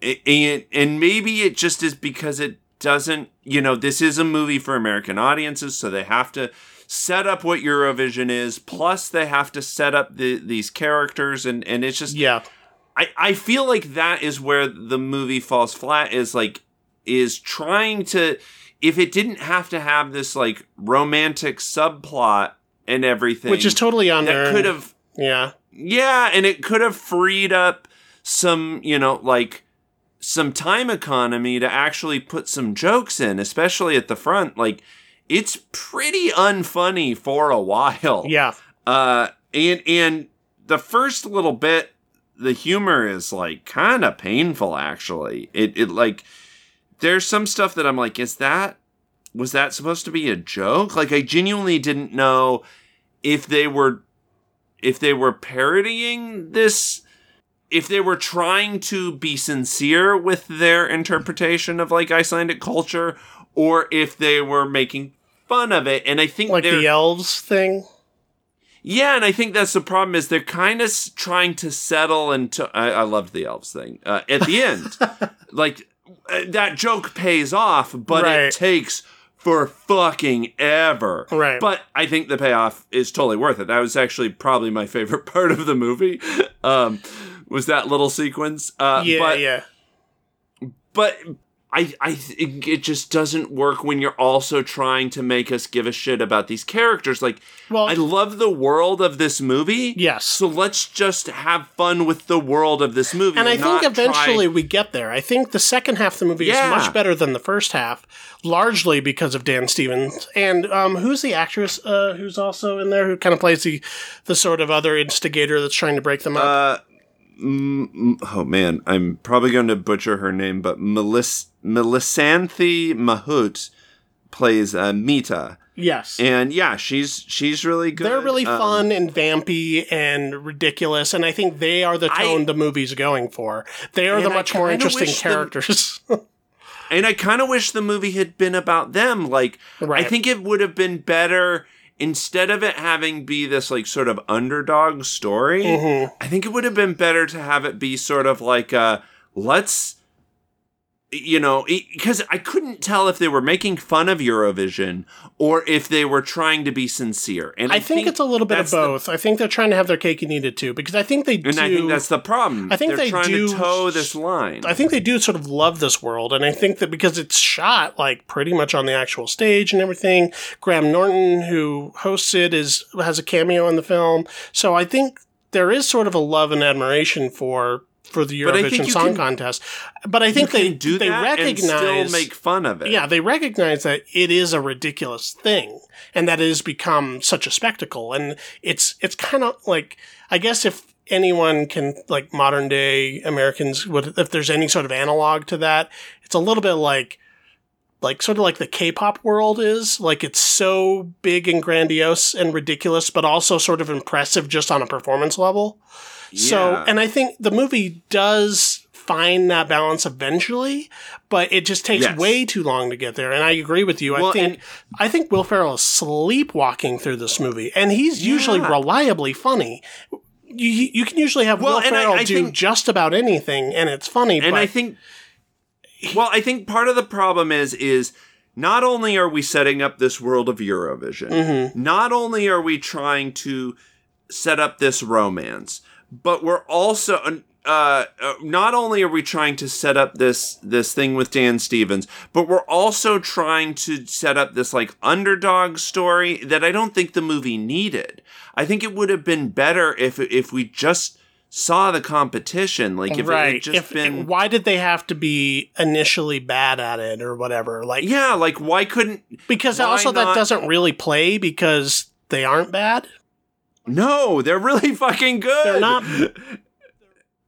and and maybe it just is because it doesn't, you know, this is a movie for American audiences, so they have to set up what Eurovision is, plus they have to set up the these characters, and and it's just Yeah. I, I feel like that is where the movie falls flat is like is trying to if it didn't have to have this like romantic subplot and everything Which is totally on there. could have Yeah. yeah and it could have freed up some you know like some time economy to actually put some jokes in especially at the front like it's pretty unfunny for a while Yeah. uh, and and the first little bit, the humor is like kind of painful. Actually, it it like there's some stuff that I'm like, is that was that supposed to be a joke? Like I genuinely didn't know if they were if they were parodying this if they were trying to be sincere with their interpretation of like Icelandic culture or if they were making fun of it and I think Like the elves thing. yeah, and I think that's the problem is they're kind of trying to settle into. I, I loved the elves thing uh, at the <laughs> end. like uh, that joke pays off, but Right. it takes for fucking ever. Right. But I think the payoff is totally worth it. That was actually probably my favorite <laughs> part of the movie. Um, was that little sequence? Uh, yeah, but, yeah. but I I it just doesn't work when you're also trying to make us give a shit about these characters. Like Well, I love the world of this movie. yes. So let's just have fun with the world of this movie. and I think eventually try- we get there. I think the second half of the movie Yeah. is much better than the first half, largely because of Dan Stevens. And um, who's the actress uh, who's also in there who kind of plays the the sort of other instigator that's trying to break them up? Uh, oh man, I'm probably going to butcher her name, but Melissa Melissanthi Mahut plays uh, Mita. Yes. And yeah, she's she's really good. They're really Um, fun and vampy and ridiculous, and I think they are the I- tone the movie's going for. They are the much more interesting wish the- characters. <laughs> And I kind of wish the movie had been about them. Like, Right. I think it would have been better instead of it having be this like sort of underdog story. Mhm. I think it would have been better to have it be sort of like uh let's you know because i couldn't tell if they were making fun of eurovision or if they were trying to be sincere and I, think, it's a little bit of that's the- both. I think they're trying to have their cake and eat it too, because I think they do. and i think that's the problem I think they're they trying do- to toe this line I think they do sort of love this world, and I think that because it's shot like pretty much on the actual stage and everything. Graham Norton, who hosts it, is has a cameo in the film, so I think there is sort of a love and admiration for for the But I think Eurovision Song can- Contest. But I think they do they that recognize and still make fun of it yeah, they recognize that it is a ridiculous thing and that it has become such a spectacle. And it's it's kind of like I guess if anyone can like modern day Americans would if there's any sort of analog to that, it's a little bit like like sort of like the K-pop world is like it's so big and grandiose and ridiculous but also sort of impressive just on a performance level. So, and I think the movie does find that balance eventually, but it just takes Yes. way too long to get there. And I agree with you. I think and- I think Will Ferrell is sleepwalking through this movie, and he's usually Yeah. reliably funny. You, you can usually have Well, Will and I- Ferrell I do think- just about anything, and it's funny. and but I think well I think part of the problem is is not only are we setting up this world of Eurovision Mm-hmm. not only are we trying to set up this romance but we're also uh, uh, not only are we trying to set up this this thing with Dan Stevens, but we're also trying to set up this like underdog story that I don't think the movie needed. I think it would have been better if if we just saw the competition, like if it right? had just if, been why did they have to be initially bad at it or whatever? Like, Yeah, like why couldn't because why also that doesn't really play because they aren't bad. No, they're really <laughs> fucking good. They're not.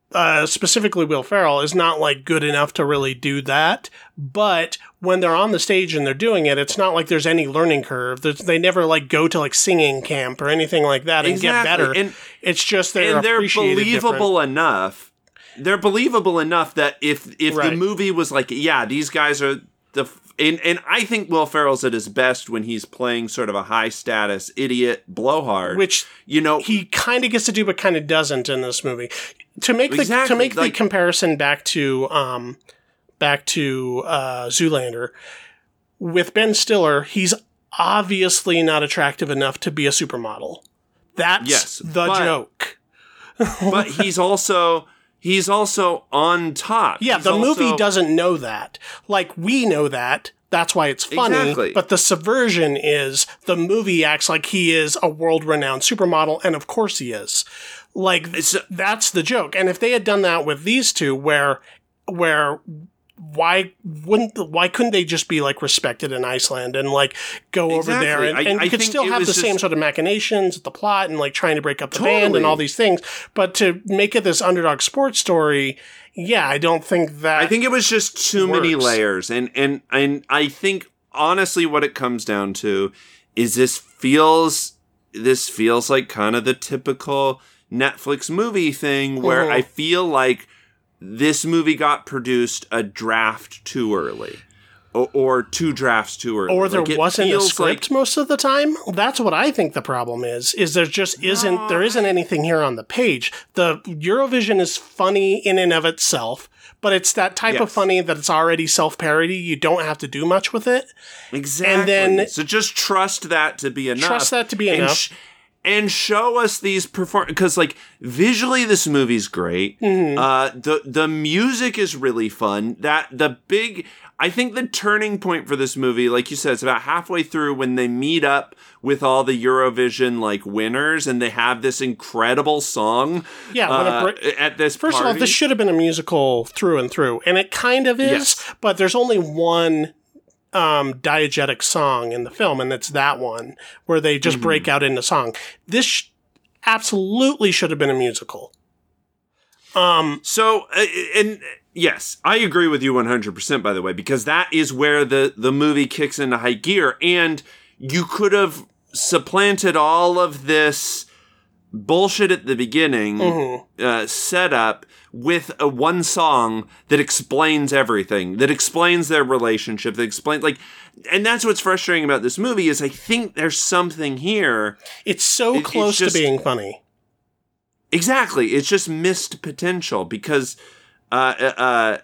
Uh, specifically, Will Ferrell is not like good enough to really do that. But when they're on the stage and they're doing it, it's not like there's any learning curve. There's, they never like go to like singing camp or anything like that and get better. And- it's just they're and they're appreciated different. believable enough. They're believable enough that if if the movie was like, yeah, these guys are the and and I think Will Ferrell's at his best when he's playing sort of a high status idiot blowhard, Which you know he kind of gets to do, but kind of doesn't in this movie. To make the to Exactly, make the comparison back to um, back to uh, Zoolander with Ben Stiller, he's obviously not attractive enough to be a supermodel. That's Yes, the but- joke. <laughs> but he's also he's also on top. Yeah, He's the movie doesn't know that. Like we know that. That's why it's funny. Exactly. But the subversion is the movie acts like he is a world renowned supermodel, and of course he is. Like It's- that's the joke. And if they had done that with these two, where where why wouldn't why couldn't they just be like respected in Iceland and like go over there Exactly. and, I- and I you could still have the same sort of machinations, at the plot, and like trying to break up the band and all these things. But to make it this underdog sports story, yeah, I don't think that. I think it was just too many layers, and and and I think honestly, what it comes down to is this feels this feels like kind of the typical Netflix movie thing where Mhm. I feel like this movie got produced a draft too early. Or, or two drafts too early. or there Like, wasn't a script most of the time. That's what I think the problem is. Is there just isn't there isn't anything here on the page. The Eurovision is funny in and of itself, but it's that type of funny that it's already self parody. You don't have to do much with it. Exactly. And then- so just trust that to be enough. Trust that to be enough. sh- and show us these perform because like visually this movie's great. Mm-hmm. Uh, the the music is really fun. That the big I think the turning point for this movie, like you said, it's about halfway through when they meet up with all the Eurovision like winners and they have this incredible song. Yeah, uh, br- at this First of all, this should have been a musical through and through, and it kind of is. Yes. But there's only one um, diegetic song in the film, and it's that one where they just break out into song. This sh- absolutely should have been a musical. Um, So, uh, and yes, I agree with you 100%, by the way, because that is where the, the movie kicks into high gear. And you could have supplanted all of this bullshit at the beginning, uh, setup with a one song that explains everything, that explains their relationship, that explains, like, and that's what's frustrating about this movie is I think there's something here it's so It- it's close just- to being funny. Exactly. It's just missed potential because, uh, uh, uh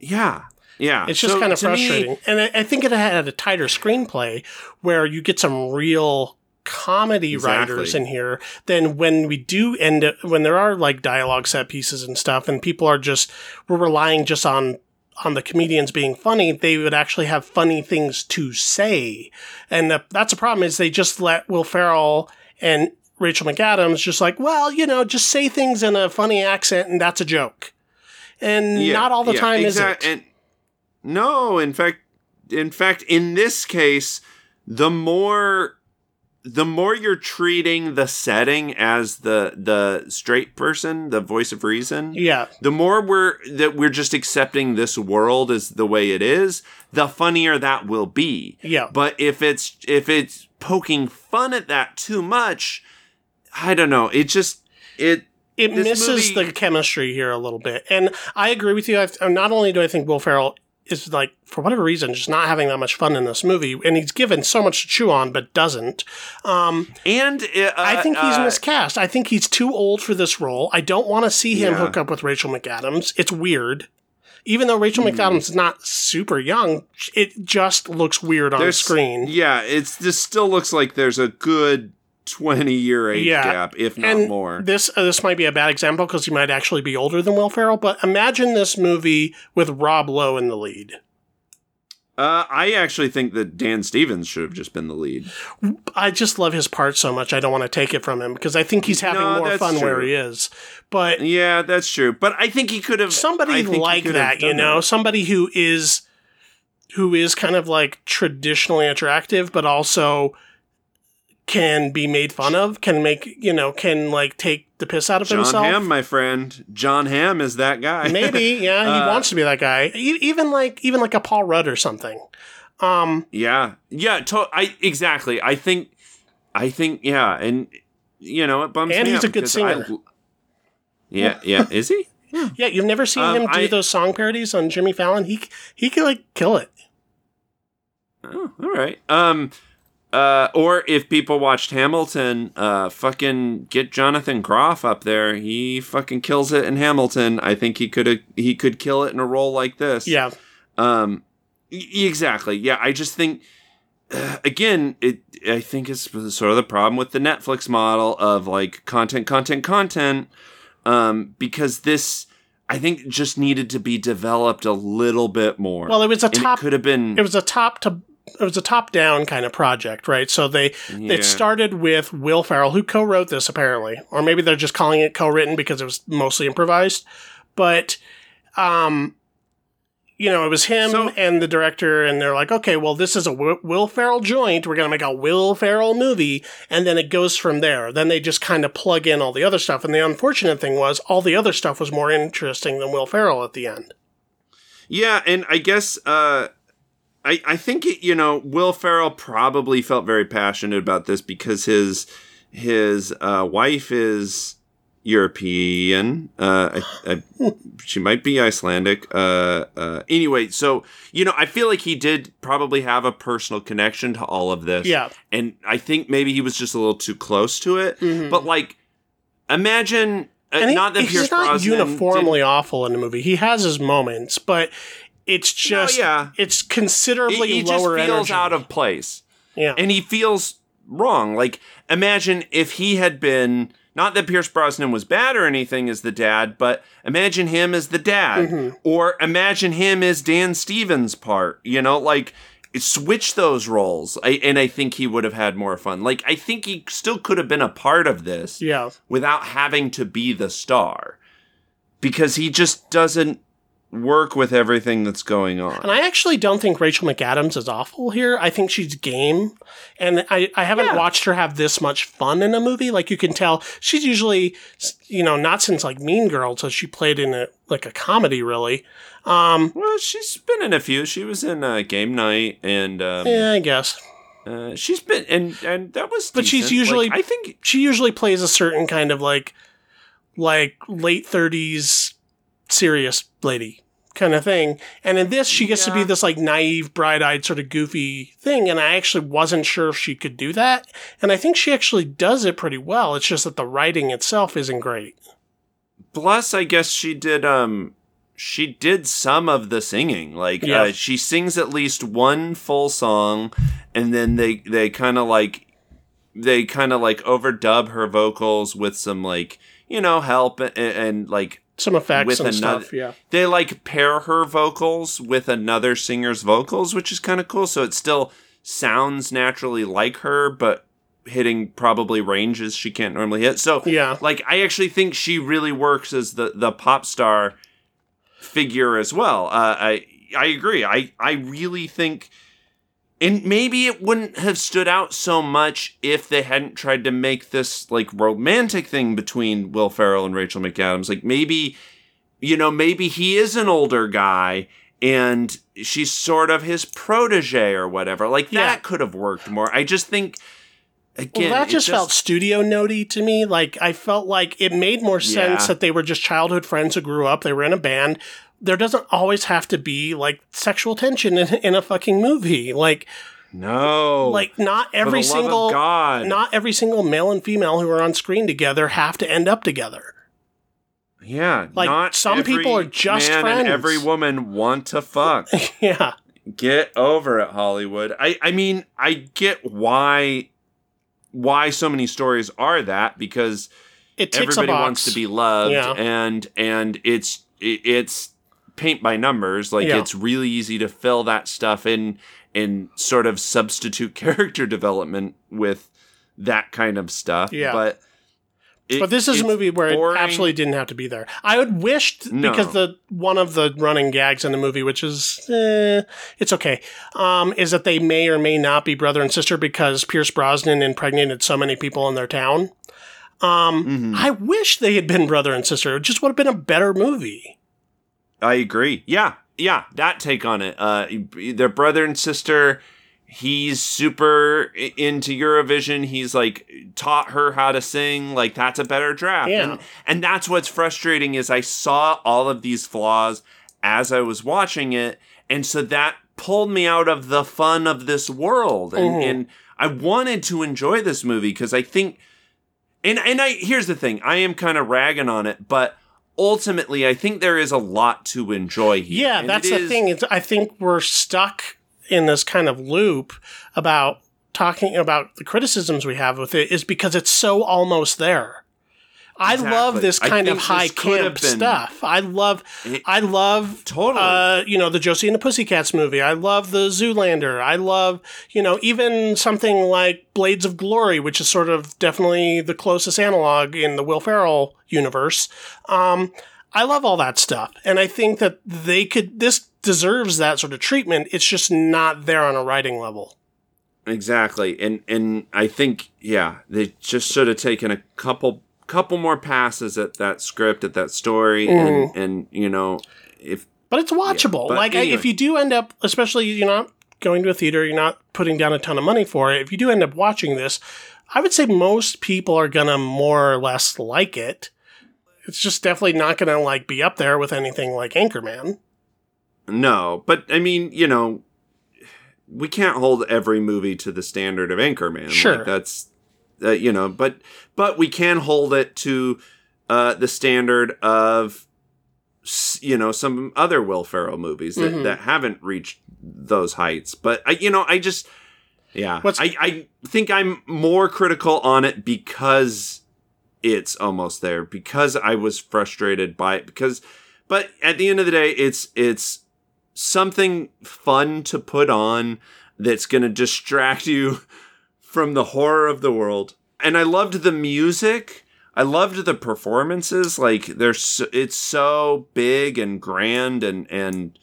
yeah, yeah. It's just So kind of to me- frustrating. and I, I think it had a tighter screenplay where you get some real comedy Exactly. writers in here than when we do end up, when there are like dialogue set pieces and stuff and people are just, we're relying just on on the comedians being funny, they would actually have funny things to say. And the, that's a problem is they just let Will Ferrell and Rachel McAdams just like, well, you know, just say things in a funny accent and that's a joke. And Yeah, not all the yeah, time exact- is it. And no, in fact, in fact, in this case, the more the more you're treating the setting as the the straight person, the voice of reason, yeah. the more we're that we're just accepting this world as the way it is, the funnier that will be. Yeah. But if it's if it's poking fun at that too much, I don't know. It just it it misses movie- the chemistry here a little bit. And I agree with you. I've, not only do I think Will Ferrell is like, for whatever reason, just not having that much fun in this movie, and he's given so much to chew on, but doesn't. Um, and uh, I think he's uh, miscast. I think he's too old for this role. I don't want to see him Yeah. hook up with Rachel McAdams. It's weird. Even though Rachel Hmm. McAdams is not super young, it just looks weird on there's- screen. Yeah, it's this still looks like there's a good twenty year age Yeah. gap, if not and more. This uh, this might be a bad example because he might actually be older than Will Ferrell. But imagine this movie with Rob Lowe in the lead. Uh, I actually think that Dan Stevens should have just been the lead. I just love his part so much. I don't want to take it from him because I think he's having No, more fun where he is. But Yeah, that's true. But I think he could have somebody I think he like that, you know, somebody who is who is kind of like traditionally attractive, but also can be made fun of, can make you know, can like take the piss out of himself. Jon himself. Hamm, my friend. Jon Hamm is that guy. <laughs> Maybe, yeah, he Uh, wants to be that guy. E- even like even like a Paul Rudd or something. Um, yeah, yeah. To- I exactly. I think. I think. Yeah, and you know it bums And me he's out a good because I- singer. yeah, yeah. <laughs> Is he? yeah, you've never seen Um, him do I- those song parodies on Jimmy Fallon. He he can like kill it. Oh, all right. Um, uh, or if people watched Hamilton, uh, fucking get Jonathan Groff up there. He fucking kills it in Hamilton. I think he could he could kill it in a role like this. Yeah, Um, e- exactly. Yeah. I just think. Uh, again, it. I think it's sort of the problem with the Netflix model of like content, content, content. Um, because this, I think, just needed to be developed a little bit more. Well, it was a top- could have been. it was a top to it was a top down kind of project, right? So they Yeah. it started with Will Ferrell, who co-wrote this apparently, or maybe they're just calling it co-written because it was mostly improvised. But, um, you know, it was him So- and the director, and they're like, okay, well, this is a Will Ferrell joint. We're gonna make a Will Ferrell movie, and then it goes from there. Then they just kind of plug in all the other stuff. And the unfortunate thing was, all the other stuff was more interesting than Will Ferrell at the end. Yeah, and I guess uh, I I think it, you know Will Ferrell probably felt very passionate about this because his his uh, wife is European. Uh, I, I, <laughs> she might be Icelandic. Uh, uh, anyway, so you know, I feel like he did probably have a personal connection to all of this. Yeah. and I think maybe he was just a little too close to it. Mhm. But like, imagine. Uh, he- not that he's Pierce not Brosnan did- uniformly awful in the movie. He has his moments, but it's just yeah. it's he, considerably he just lower feels energy. out of place. yeah. and he feels wrong. Like, imagine if he had been not that Pierce Brosnan was bad or anything as the dad, but imagine him as the dad, Mm-hmm. or imagine him as Dan Stevens' part. You know, like switch those roles, I, and I think he would have had more fun. Like, I think he still could have been a part of this yeah. without having to be the star, because he just doesn't. Work with everything that's going on. And I actually don't think Rachel McAdams is awful here. I think she's game. And I, I haven't Yeah. watched her have this much fun in a movie. Like you can tell she's usually, you know, not since like Mean Girls has she played in a, like a comedy really. Um, well, she's been in a few. She was in uh, Game Night, and um, yeah, I guess. uh, she's been and and that was. But she's usually- Like, I think She usually plays a certain kind of like, like late 30s serious lady kind of thing. And in this, she gets to be this like naive, bright eyed, sort of goofy thing. And I actually wasn't sure if she could do that. And I think she actually does it pretty well. It's just that the writing itself isn't great. Plus, I guess she did. Um, she did some of the singing. Like Yeah. uh, she sings at least one full song, and then they they kind of like they kind of like overdub her vocals with some like you know help and, and like Some effects With and another- stuff. Yeah. they like pair her vocals with another singer's vocals, which is kind of cool. So it still sounds naturally like her, but hitting probably ranges she can't normally hit. So Yeah. like I actually think she really works as the the pop star figure as well. Uh, I I agree. I I really think. And maybe it wouldn't have stood out so much if they hadn't tried to make this like romantic thing between Will Ferrell and Rachel McAdams. Like maybe, you know, maybe he is an older guy and she's sort of his protege or whatever. Like Yeah. that could have worked more. I just think again, well, that it just, felt studio notey to me. Like I felt like it made more sense Yeah. that they were just childhood friends who grew up. They were in a band. There doesn't always have to be like sexual tension in, in a fucking movie. Like, no, like not every the love of single God. not every single male and female who are on screen together have to end up together. yeah, like, some people are just man friends. and every woman want to fuck. <laughs> yeah. get over it hollywood i i mean i get why why so many stories are that because It everybody wants to be loved Yeah. and and it's it, it's paint by numbers like Yeah. it's really easy to fill that stuff in and sort of substitute <laughs> character development with that kind of stuff Yeah. but it- But this is a movie where boring. it absolutely didn't have to be there. I would wished No. because the one of the running gags in the movie, which is eh, it's okay, um, is that they may or may not be brother and sister because Pierce Brosnan impregnated so many people in their town. Um, Mhm. I wish they had been brother and sister. It just would have been a better movie. I agree. Yeah, yeah, that take on it. Uh, their brother and sister. He's super into Eurovision. He's like taught her how to sing. Like that's a better draft. Yeah. And, and that's what's frustrating is I saw all of these flaws as I was watching it, and so that pulled me out of the fun of this world. And, Mhm. and I wanted to enjoy this movie because I think and and I here's the thing, I am kind of ragging on it, but ultimately I think there is a lot to enjoy here. Yeah, And that's the is- thing. It's, I think we're stuck in this kind of loop about talking about the criticisms we have with it is because it's so almost there. I Exactly. love this kind of high this could have camp been- stuff. I love, It- I love Totally. Uh, you know, the Josie and the Pussycats movie. I love the Zoolander. I love, you know, even something like Blades of Glory, which is sort of definitely the closest analog in the Will Ferrell universe. Um, I love all that stuff. And I think that they could, this deserves that sort of treatment. It's just not there on a writing level. Exactly. And and I think yeah, they just should have taken a couple couple more passes at that script, at that story and mm. and you know, if But it's watchable. but like, I- anyway. if you do end up, especially you're not going to a theater, you're not putting down a ton of money for it. If you do end up watching this, I would say most people are gonna more or less like it. It's just definitely not gonna like be up there with anything like Anchorman. no, but I mean, you know, we can't hold every movie to the standard of Anchorman. Sure. Like that's uh, you know, but but we can hold it to uh the standard of you know some other Will Ferrell movies that, Mhm. that haven't reached those heights. But I you know, I just yeah, What's- I I think I'm more critical on it because it's almost there because I was frustrated by it because but at the end of the day it's it's something fun to put on that's going to distract <laughs> you from the horror of the world. And I loved the music. I loved the performances. Like they're so, it's so big and grand and and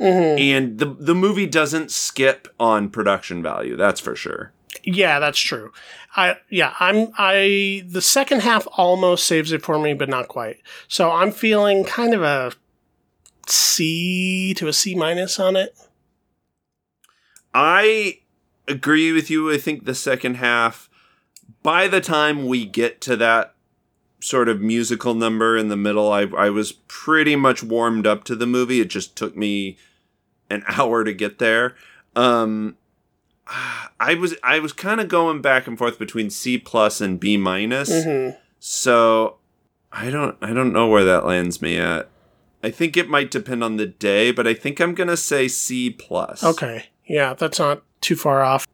Mhm. and the the movie doesn't skip on production value. That's for sure. Yeah, that's true. I yeah, I'm I the second half almost saves it for me, but not quite. So I'm feeling kind of a C to a C minus on it. I agree with you. I think the second half, by the time we get to that sort of musical number in the middle, I, I was pretty much warmed up to the movie. It just took me an <laughs> hour to get there. Um, <sighs> I was I was kind of going back and forth between C plus and B minus. Mhm. So I don't I don't know where that lands me at. I think it might depend on the day, but I think I'm gonna say C plus. Okay. Yeah, that's not too far off.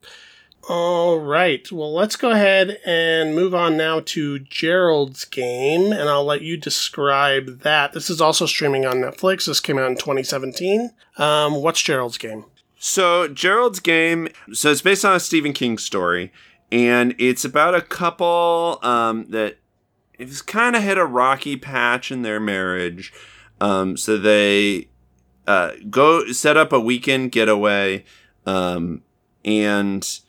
All right. Well, let's go ahead and move on now to Gerald's game, and I'll let you describe that. This is also streaming on Netflix. This came out in 2017. Um, what's Gerald's game? So Gerald's game. So it's based on a Stephen King story, and it's about a couple um, that has kind of hit a rocky patch in their marriage. Um, so they uh, go set up a weekend getaway, um, and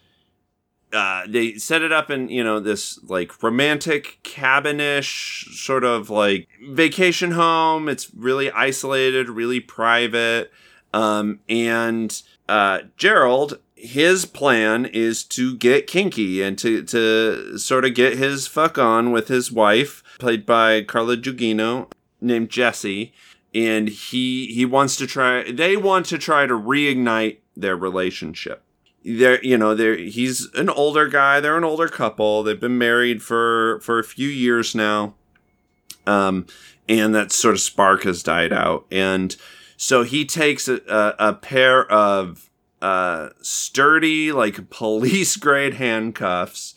uh, they set it up in you know this like romantic cabinish sort of like vacation home. It's really isolated, really private, um, and uh, Gerald. His plan is to get kinky and to, to sort of get his fuck on with his wife, played by Carla Gugino, named Jesse, and he he wants to try. They want to try to reignite their relationship they're you know they're he's an older guy. They're an older couple. They've been married for for a few years now. Um and that sort of spark has died out. And so he takes a, a, a pair of uh sturdy like <laughs> police grade handcuffs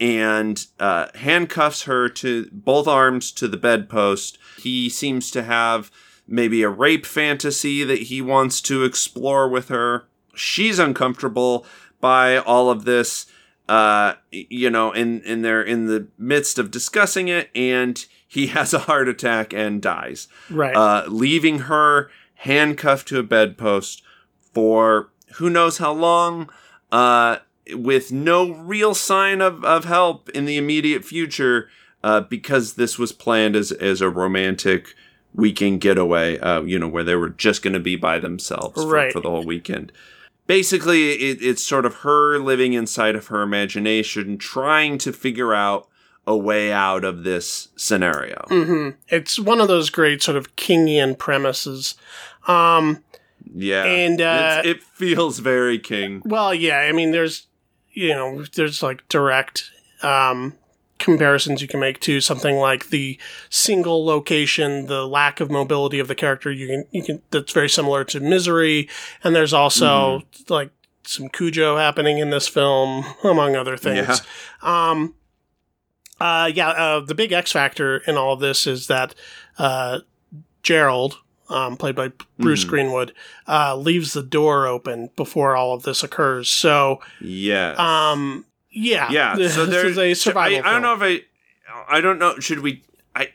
and uh handcuffs her to both arms to the bedpost. He seems to have maybe a rape fantasy that he wants to explore with her she's uncomfortable by all of this uh you know and and they're in the midst of discussing it and he <laughs> has a heart attack and dies Right. uh leaving her handcuffed to a bedpost for who knows how long uh with no real sign of of help in the immediate future uh because this was planned as as a romantic weekend getaway uh you know where they were just going to be by themselves for, Right. for the whole weekend basically it, it's sort of her living inside of her imagination trying to figure out a way out of this scenario. Hmm It's one of those great sort of Kingian premises. Um, yeah. And, uh, It's- it feels very king. well, yeah, I mean, there's, you know, there's like direct um, comparisons you can make to something like the single location, the lack of mobility of the character. You can, you can, that's very similar to Misery. And there's also like some Cujo happening in this film, among other things. Um, uh, yeah, uh, the big X factor in all of this is that uh, Gerald, um, played by Bruce Mhm. Greenwood, uh, leaves the door open before all of this occurs. So, yeah um, yeah, yeah <laughs> so there is a survival. I, I don't know if i i don't know should we i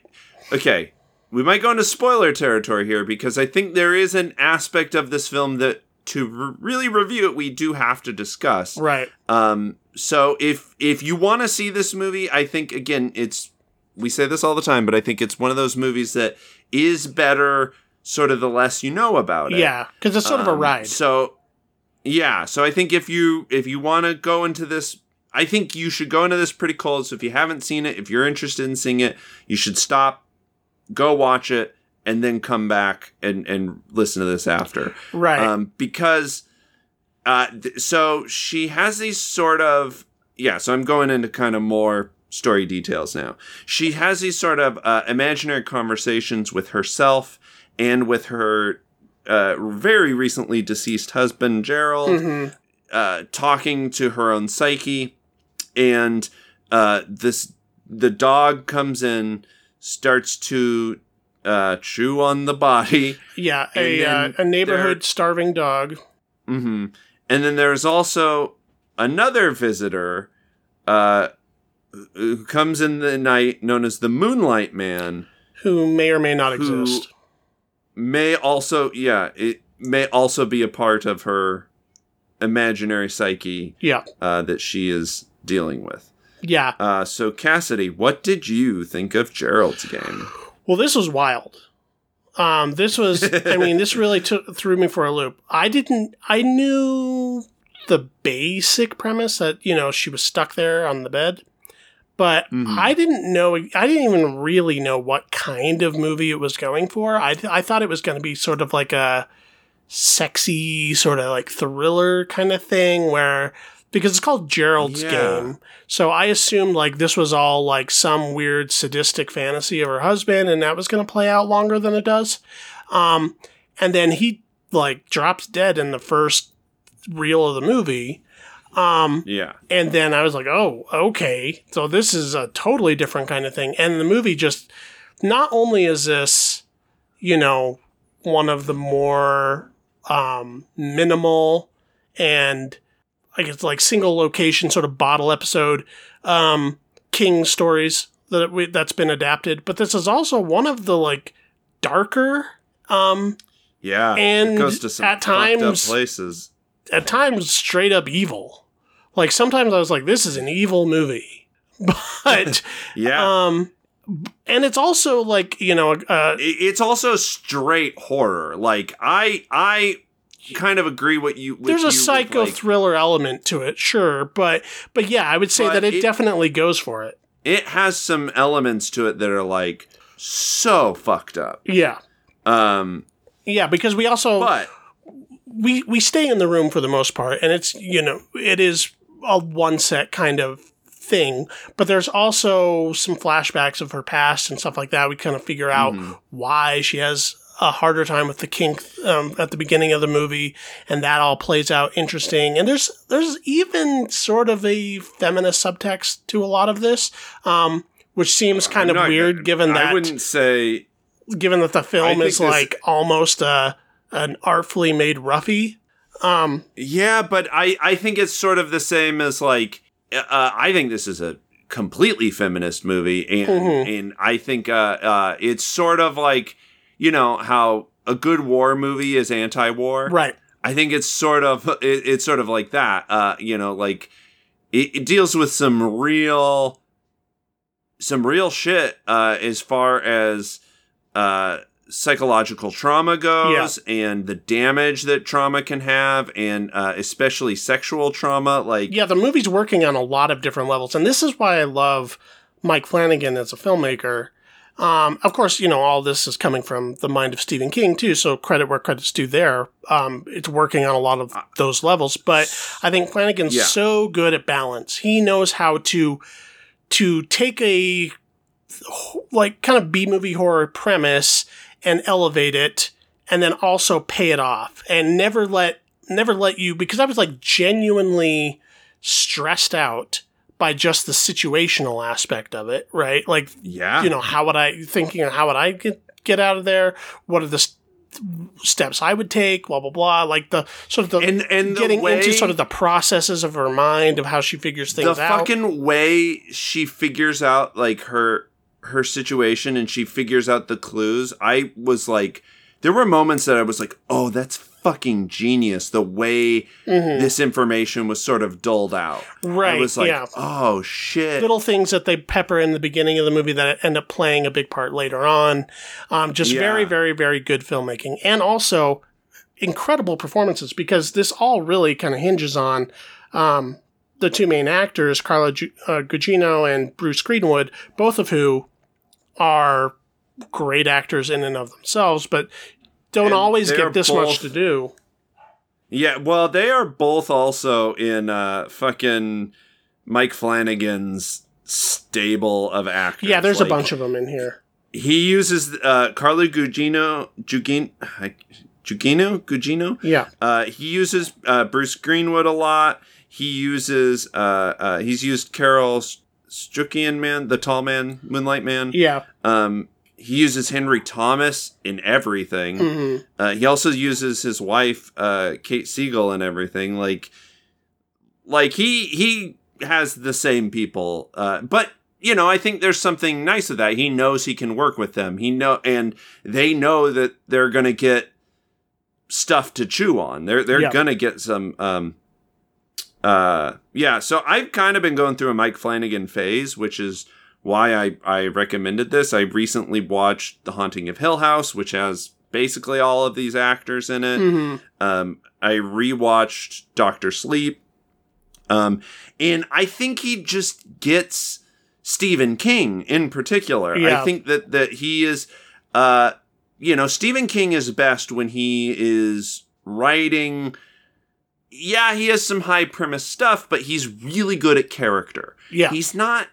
okay we might go into spoiler territory here because i think there is an aspect of this film that to r really review it we do have to discuss right? um so if if you want to see this movie i think again it's we say this all the time but i think it's one of those movies that is better sort of the less you know about it Yeah, because it's sort of a um, ride. So yeah, so I think if you if you want to go into this, I think you should go into this pretty cold. So if you haven't seen it, if you're interested in seeing it, you should stop, go watch it, and then come back and and listen to this after. right. Um, because uh, th- so she has these sort of yeah. So I'm going into kind of more story details now. She has these sort of uh, imaginary conversations with herself and with her uh, very recently deceased husband Gerald Mhm. uh, talking to her own psyche, and uh, this the dog comes in, starts to uh, chew on the body. Yeah, a uh, a neighborhood starving dog. hmm And then there's also another visitor, uh, who comes in the night, known as the Moonlight Man, Who may or may not exist. may also, yeah, it may also be a part of her imaginary psyche Yeah. uh, that she is dealing with. Yeah. Uh, so, Cassidy, what did you think of Gerald's game? <sighs> Well, this was wild. Um, this was, I mean, this <laughs> really took threw me for a loop. I didn't, I knew the basic premise that, you know, she was stuck there on the bed, but Mhm. I didn't know, I didn't even really know what kind of movie it was going for. I, th- I thought it was going to be sort of like a sexy, sort of like thriller kind of thing where, because it's called Gerald's Yeah. Game. So I assumed like this was all like some weird sadistic fantasy of her husband, and that was going to play out longer than it does. Um, and then he like drops dead in the first reel of the movie. Um, Yeah. and then I was like, oh, okay. So this is a totally different kind of thing. And the movie just, not only is this, you know, one of the more um, minimal and I guess like single location sort of bottle episode um, King stories that we, that's been adapted, but this is also one of the like darker, um, Yeah. And it goes to some at times- places. at times straight up evil. Like sometimes I was like, this is an evil movie, <laughs> but <laughs> Yeah. um, and it's also like you know, uh, it's also straight horror. Like I I kind of agree what you. There's a psycho like, thriller element to it, sure, but but yeah, I would say that it, it- definitely goes for it. it has some elements to it that are like so fucked up. Yeah, Um, yeah, because we also but we we stay in the room for the most part, and it's you know it is a one set kind of thing, but there's also some flashbacks of her past and stuff like that. We kind of figure out Mhm. why she has a harder time with the kink um, at the beginning of the movie, and that all plays out interesting. And there's there's even sort of a feminist subtext to a lot of this, um, which seems kind I'm of not- weird given I that I wouldn't say given that the film is like almost a an artfully made roughie. Um, Yeah, but I I think it's sort of the same as like uh, I think this is a completely feminist movie, and Mhm. and I think uh, uh, it's sort of like you know how a good war movie is anti-war. right. I think it's sort of it, it's sort of like that. Uh, you know, like it, it deals with some real some real shit uh, as far as uh, psychological trauma goes and the damage that trauma can have, and uh, especially sexual trauma. Like, Yeah, the movie's working on a lot of different levels, and this is why I love Mike Flanagan as a filmmaker. Um, of course, you know all this is coming from the mind of Stephen King too, so credit where credit's due there. Um, it's working on a lot of those levels, but I think Flanagan's Yeah. so good at balance. He knows how to to take a like kind of B movie horror premise and elevate it and then also pay it off and never let never let you because I was like genuinely stressed out by just the situational aspect of it, right? Like yeah, you know, how would I thinking of how would I get get out of there? What are the s- steps I would take? Blah blah blah. Like the sort of the and and the getting way, into sort of the processes of her mind of how she figures the things out. The fucking way she figures out like her her situation and she figures out the clues i was like there were moments that i was like oh that's fucking genius the way Mhm. this information was sort of dulled out right? i was like yeah. oh shit little things that they pepper in the beginning of the movie that end up playing a big part later on. Um, just Yeah. very, very, very good filmmaking, and also incredible performances because this all really kind of hinges on um, the two main actors, Carla Ju- uh, Gugino and Bruce Greenwood, both of who are great actors in and of themselves, but don't And always get this much to do. yeah well they are both also in uh fucking mike flanagan's stable of actors Yeah, there's Like, a bunch of them in here. he uses uh carla gugino Gugin, Gugino Gugino Yeah, Uh, he uses uh, Bruce Greenwood a lot. He uses uh, uh, he's used Carel Struycken man, the tall man, Moonlight Man. yeah. Um, he uses Henry Thomas in everything. hmm Uh, he also uses his wife, uh, Kate Siegel, in everything. Like, like he he has the same people. Uh, but you know, I think there's something nice of that. He knows he can work with them. He know, and they know that they're going to get stuff to chew on. They're they're Yeah. going to get some. Um, uh, yeah. So I've kind of been going through a Mike Flanagan phase, which is why I I recommended this. I recently watched The Haunting of Hill House, which has basically all of these actors in it. hmm Um, I rewatched Doctor Sleep. Um, and I think he just gets Stephen King in particular. Yeah. I think that that he is uh you know, Stephen King is best when he is writing yeah, he has some high premise stuff, but he's really good at character. Yeah. He's not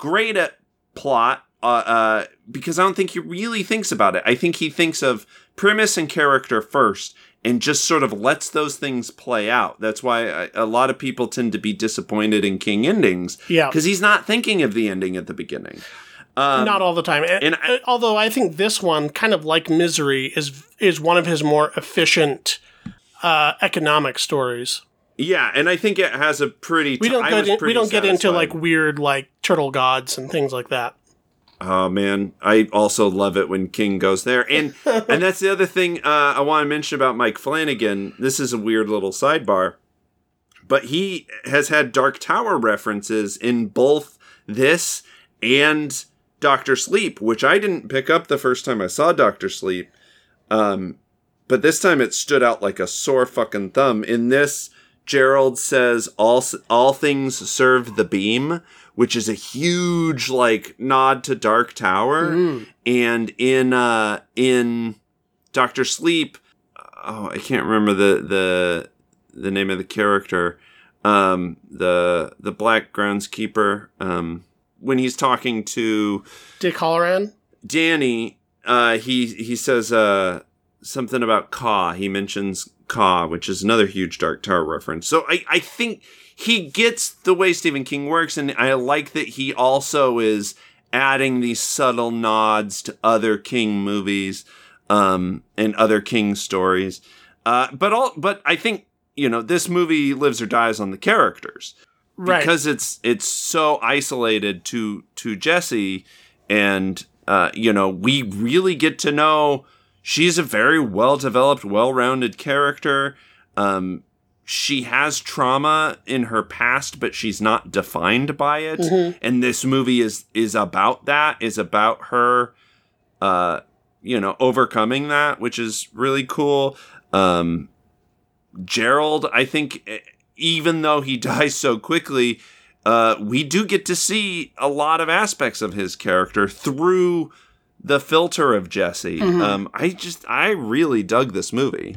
great at plot uh, uh, because I don't think he really thinks about it. I think he thinks of premise and character first and just sort of lets those things play out. That's why I, a lot of people tend to be disappointed in King endings yeah. because he's not thinking of the ending at the beginning. Um, Not all the time. And, and I- although I think this one, kind of like Misery, is is one of his more efficient uh, economic stories. Yeah, and I think it has a pretty. We don't get in, we don't get into like weird like turtle gods and things like that. Oh man, I also love it when King goes there, and <laughs> and that's the other thing uh, I want to mention about Mike Flanagan. This is a weird little sidebar, but he has had Dark Tower references in both this and Doctor Sleep, which I didn't pick up the first time I saw Doctor Sleep. Um, but this time it stood out like a sore fucking thumb. In this, Gerald says all all things serve the beam, which is a huge like nod to Dark Tower. Mm. And in uh in Doctor Sleep, oh, I can't remember the the the name of the character. Um, the the black groundskeeper. Um, when he's talking to Dick Hallorann. Danny, uh, he he says uh, something about Ka. He mentions Ka, which is another huge Dark Tower reference. So I, I think he gets the way Stephen King works, and I like that he also is adding these subtle nods to other King movies um, and other King stories. Uh, but all, but I think you know this movie lives or dies on the characters Right. because it's it's so isolated to to Jesse and uh you know we really get to know she's a very well developed well-rounded character. Um she has trauma in her past but she's not defined by it. Mhm. and this movie is is about that is about her uh you know overcoming that which is really cool. Um Gerald, I think, even though he <laughs> dies so quickly, uh, we do get to see a lot of aspects of his character through the filter of Jesse. Mhm. Um, I just, I really dug this movie.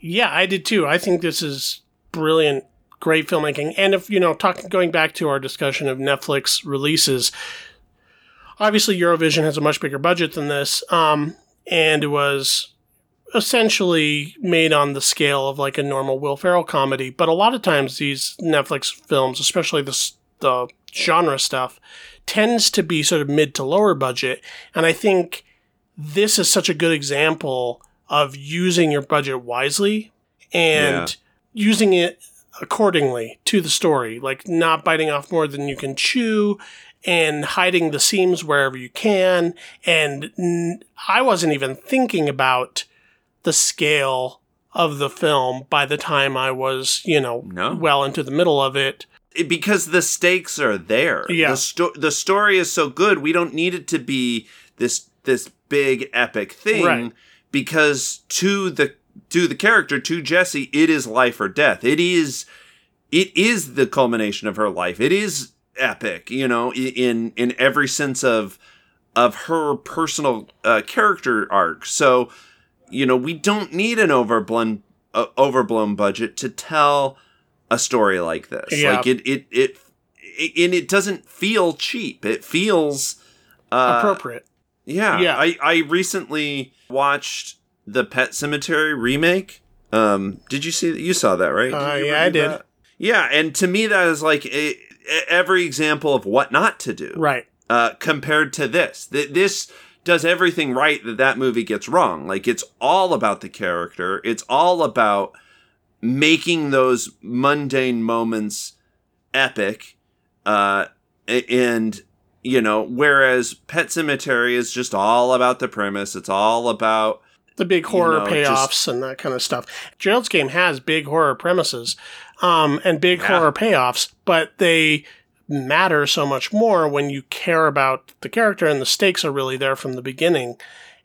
Yeah, I did too. I think this is brilliant, great filmmaking. And if you know, talking going back to our discussion of Netflix releases, obviously Eurovision has a much bigger budget than this, um, and it was essentially made on the scale of like a normal Will Ferrell comedy. But a lot of times these Netflix films, especially the the genre stuff, tends to be sort of mid to lower budget, and I think this is such a good example of using your budget wisely and Yeah. using it accordingly to the story, like not biting off more than you can chew and hiding the seams wherever you can. And n- I wasn't even thinking about the scale of the film by the time I was, you know, No. well into the middle of it. Because the stakes are there. Yeah. The, sto- the story is so good. We don't need it to be this this big epic thing Right. because to the to the character to Jesse, it is life or death. It is it is the culmination of her life. It is epic, you know, in in every sense of of her personal uh, character arc. So, you know, we don't need an overblown uh, overblown budget to tell a story like this. Yeah. Like it it it, it and it doesn't feel cheap. It feels uh, Appropriate. yeah, Yeah. I I recently watched the Pet Sematary remake. Um, did you see that? You saw that, right? Uh, yeah, I did. that? Yeah, and to me, that is like a, every example of what not to do. Right. Uh, compared to this, Th- this does everything right that that movie gets wrong. Like it's all about the character. It's all about making those mundane moments epic. Uh, and you know, whereas Pet Sematary is just all about the premise. It's all about the big horror know, payoffs just- and that kind of stuff. Gerald's game has big horror premises um, and big Yeah. horror payoffs, but they matter so much more when you care about the character and the stakes are really there from the beginning.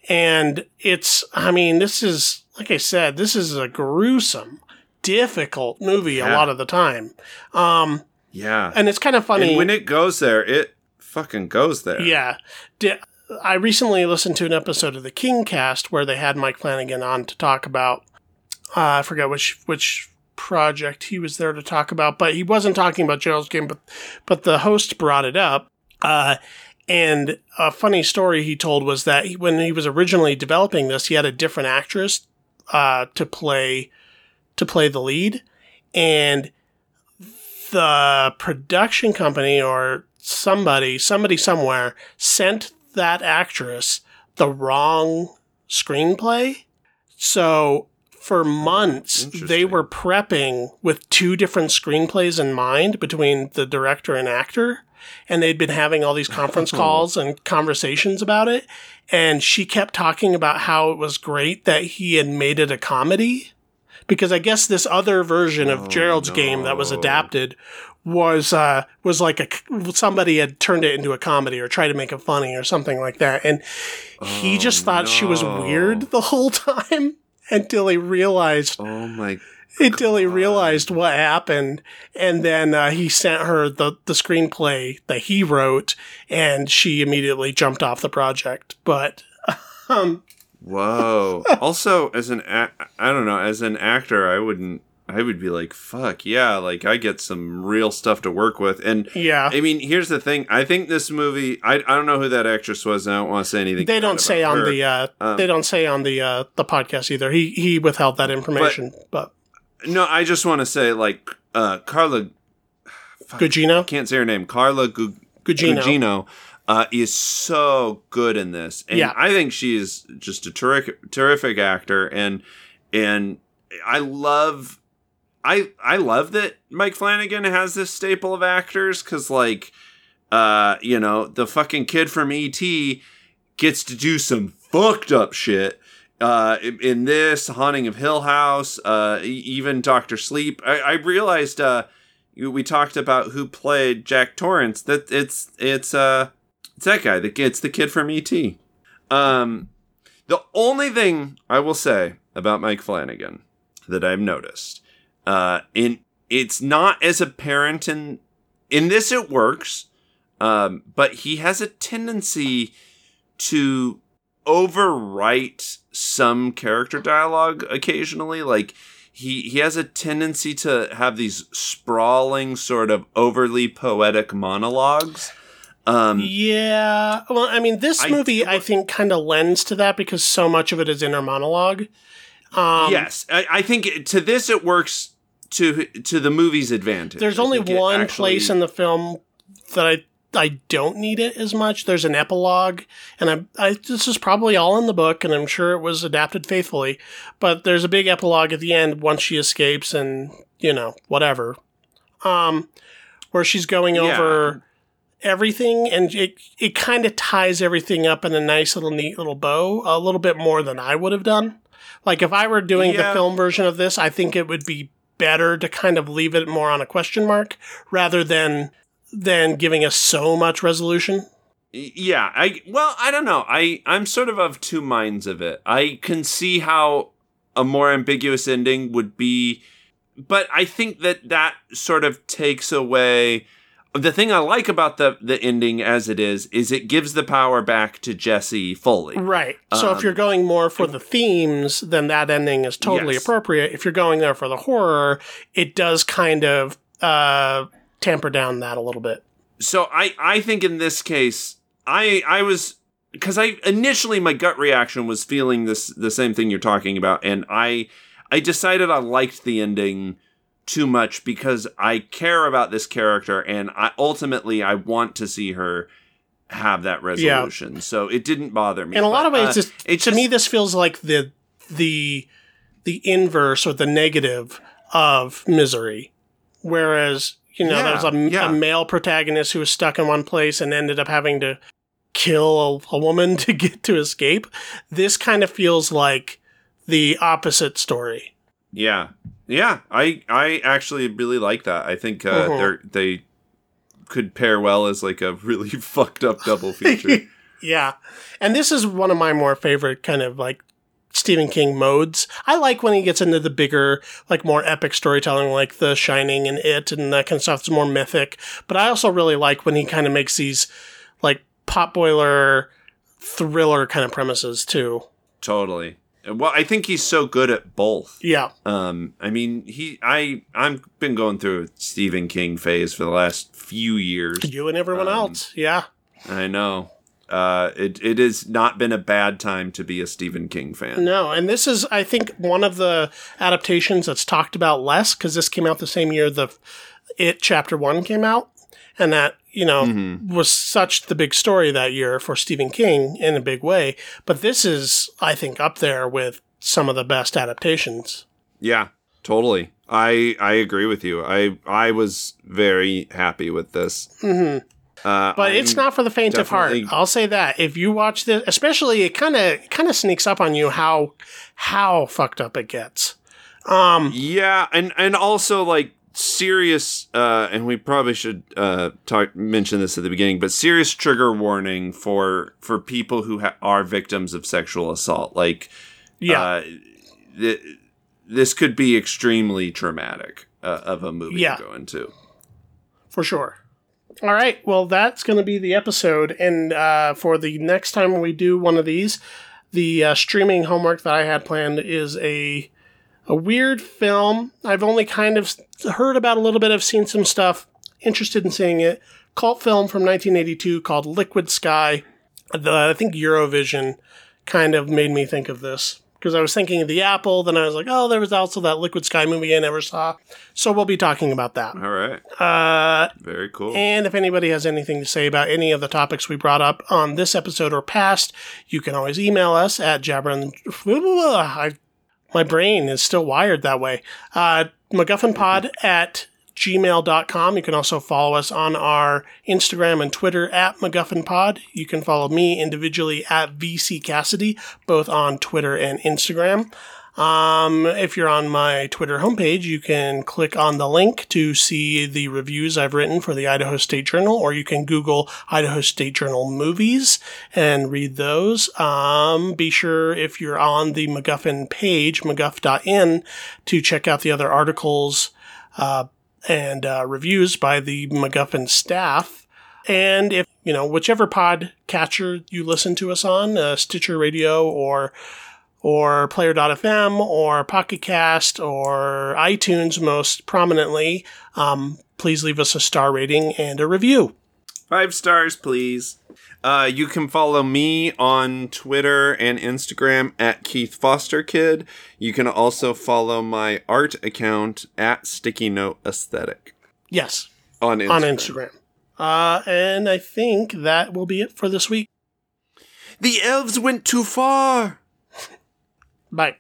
And it's, I mean, this is, like I said, this is a gruesome, difficult movie a lot of the time. Um, yeah. and it's kind of funny. And when it goes there, it fucking goes there. Yeah. Di- I recently listened to an episode of the King Cast where they had Mike Flanagan on to talk about uh, I forget which which project he was there to talk about, but he wasn't talking about Gerald's game, but but the host brought it up. Uh, and a funny story he told was that he, when he was originally developing this, he had a different actress uh, to play to play the lead, and the production company or somebody, somebody somewhere sent that actress the wrong screenplay. So for months, they were prepping with two different screenplays in mind between the director and actor. And they'd been having all these conference <laughs> calls and conversations about it. And she kept talking about how it was great that he had made it a comedy. Because I guess this other version of Oh, Gerald's game that was adapted was uh, was like a somebody had turned it into a comedy or tried to make it funny or something like that, and he Oh, just thought she was weird the whole <laughs> time until he realized Oh my until he realized what happened, and then uh, he sent her the the screenplay that he wrote, and she immediately jumped off the project. But <laughs> um, Whoa. <laughs> also, as an a- I don't know, as an actor, I wouldn't. I would be like, fuck yeah, like I get some real stuff to work with. And yeah, I mean, here's the thing. I think this movie. I, I don't know who that actress was. And I don't want to say anything. they don't say on her. the uh, Um, they don't say on the uh, the podcast either. He he withheld that information, but, No, I just want to say like uh Carla. <sighs> fuck, Gugino, can't say her name. Carla Gu- Gugino. Gugino uh, is so good in this, and Yeah. I think she is just a terrific, terrific actor, and and I love, I I love that Mike Flanagan has this staple of actors because like, uh, you know, the fucking kid from ET gets to do some fucked up shit. Uh, in, this haunting of Hill House, uh, even Doctor Sleep, I, I realized, uh, we talked about who played Jack Torrance. That it's it's uh it's that guy. The it's the kid from ET. Um, the only thing I will say about Mike Flanagan that I've noticed, uh, in it's not as apparent in in this it works, um, but he has a tendency to overwrite some character dialogue occasionally, like he he has a tendency to have these sprawling sort of overly poetic monologues um Yeah. Well, I mean, this I- movie, I think, kind of lends to that because so much of it is inner monologue. Um, yes I, I think to this it works to to the movie's advantage There's I only one actually- place in the film that I I don't need it as much. There's an epilogue, and I, I this is probably all in the book, and I'm sure it was adapted faithfully. But there's a big epilogue at the end once she escapes, and you know whatever, um, where she's going Yeah. over everything, and it it kind of ties everything up in a nice little neat little bow, a little bit more than I would have done. Like if I were doing the film version of this, I think it would be better to kind of leave it more on a question mark rather than than giving us so much resolution. yeah i well i don't know i i'm sort of of two minds of it i can see how a more ambiguous ending would be but i think that that sort of takes away the thing i like about the the ending as it is is it gives the power back to jesse fully Right. So if Um, you're going more for the themes, then that ending is totally Yes. appropriate. If you're going there for the horror, it does kind of uh, tamper down that a little bit. so I I think in this case I I was because I initially my gut reaction was feeling this the same thing you're talking about and I I decided I liked the ending too much because I care about this character and I ultimately I want to see her have that resolution. So it didn't bother me. In a lot of ways, uh, it to me, this feels like the the the inverse or the negative of misery. Whereas You know, Yeah, there's a, yeah. a male protagonist who was stuck in one place and ended up having to kill a, a woman <laughs> to get to escape. This kind of feels like the opposite story. Yeah, yeah. I I actually really like that. I think uh, Mhm. they're they could pair well as like a really <laughs> fucked up double feature. <laughs> Yeah. And this is one of my more favorite kind of like Stephen King modes. I like when he gets into the bigger, like more epic storytelling, like The Shining and It and that kind of stuff. It's more mythic. But I also really like when he kind of makes these like potboiler thriller kind of premises too. totally. Well, I think he's so good at both. Yeah. Um, I mean, he I I've been going through a Stephen King phase for the last few years. You and everyone Um, else. Yeah. I know. Uh, it it has not been a bad time to be a Stephen King fan. No, and this is, I think, one of the adaptations that's talked about less because this came out the same year the It Chapter One came out, and that you know Mhm. was such the big story that year for Stephen King in a big way. But this is, I think, up there with some of the best adaptations. Yeah, totally. I I agree with you. I I was very happy with this. hmm Uh, But it's I'm- not for the faint of heart. I'll say that. If you watch this, especially, it kind of kind of sneaks up on you how how fucked up it gets. Um, Yeah, and and also like serious uh and we probably should uh talk mention this at the beginning but serious trigger warning for for people who ha- are victims of sexual assault like yeah. uh, th- this could be extremely traumatic uh, of a movie Yeah. to go into for sure. All right. Well, that's going to be the episode. And uh, for the next time we do one of these, the uh, streaming homework that I had planned is a a weird film. I've only kind of heard about a little bit. I've seen some stuff. Interested in seeing it. Cult film from 1982 called Liquid Sky. The, I think Eurovision kind of made me think of this because I was thinking of the Apple. Then I was like, oh, there was also that Liquid Sky movie I never saw. So we'll be talking about that. all right Uh, very cool and if anybody has anything to say about any of the topics we brought up on this episode or past, you can always email us at jabberin. <laughs> I, my brain is still wired that way. Uh, MacGuffinPod at gmail.com. You can also follow us on our Instagram and Twitter at MacGuffinPod. You can follow me individually at VC Cassidy, both on Twitter and Instagram. Um, if you're on my Twitter homepage, you can click on the link to see the reviews I've written for the Idaho State Journal, or you can Google Idaho State Journal movies and read those. Um, be sure if you're on the MacGuffin page, MacGuff.in, to check out the other articles, uh, and, uh, reviews by the MacGuffin staff. And if, you know, whichever pod catcher you listen to us on, uh, Stitcher Radio or or Player.fm or Pocket Cast or iTunes most prominently, um, please leave us a star rating and a review. Five stars, please. Uh, you can follow me on Twitter and Instagram at Keith Foster Kid. You can also follow my art account at Sticky Note Aesthetic Yes, on Instagram. on Instagram. Uh, and I think that will be it for this week. The elves went too far. Bye.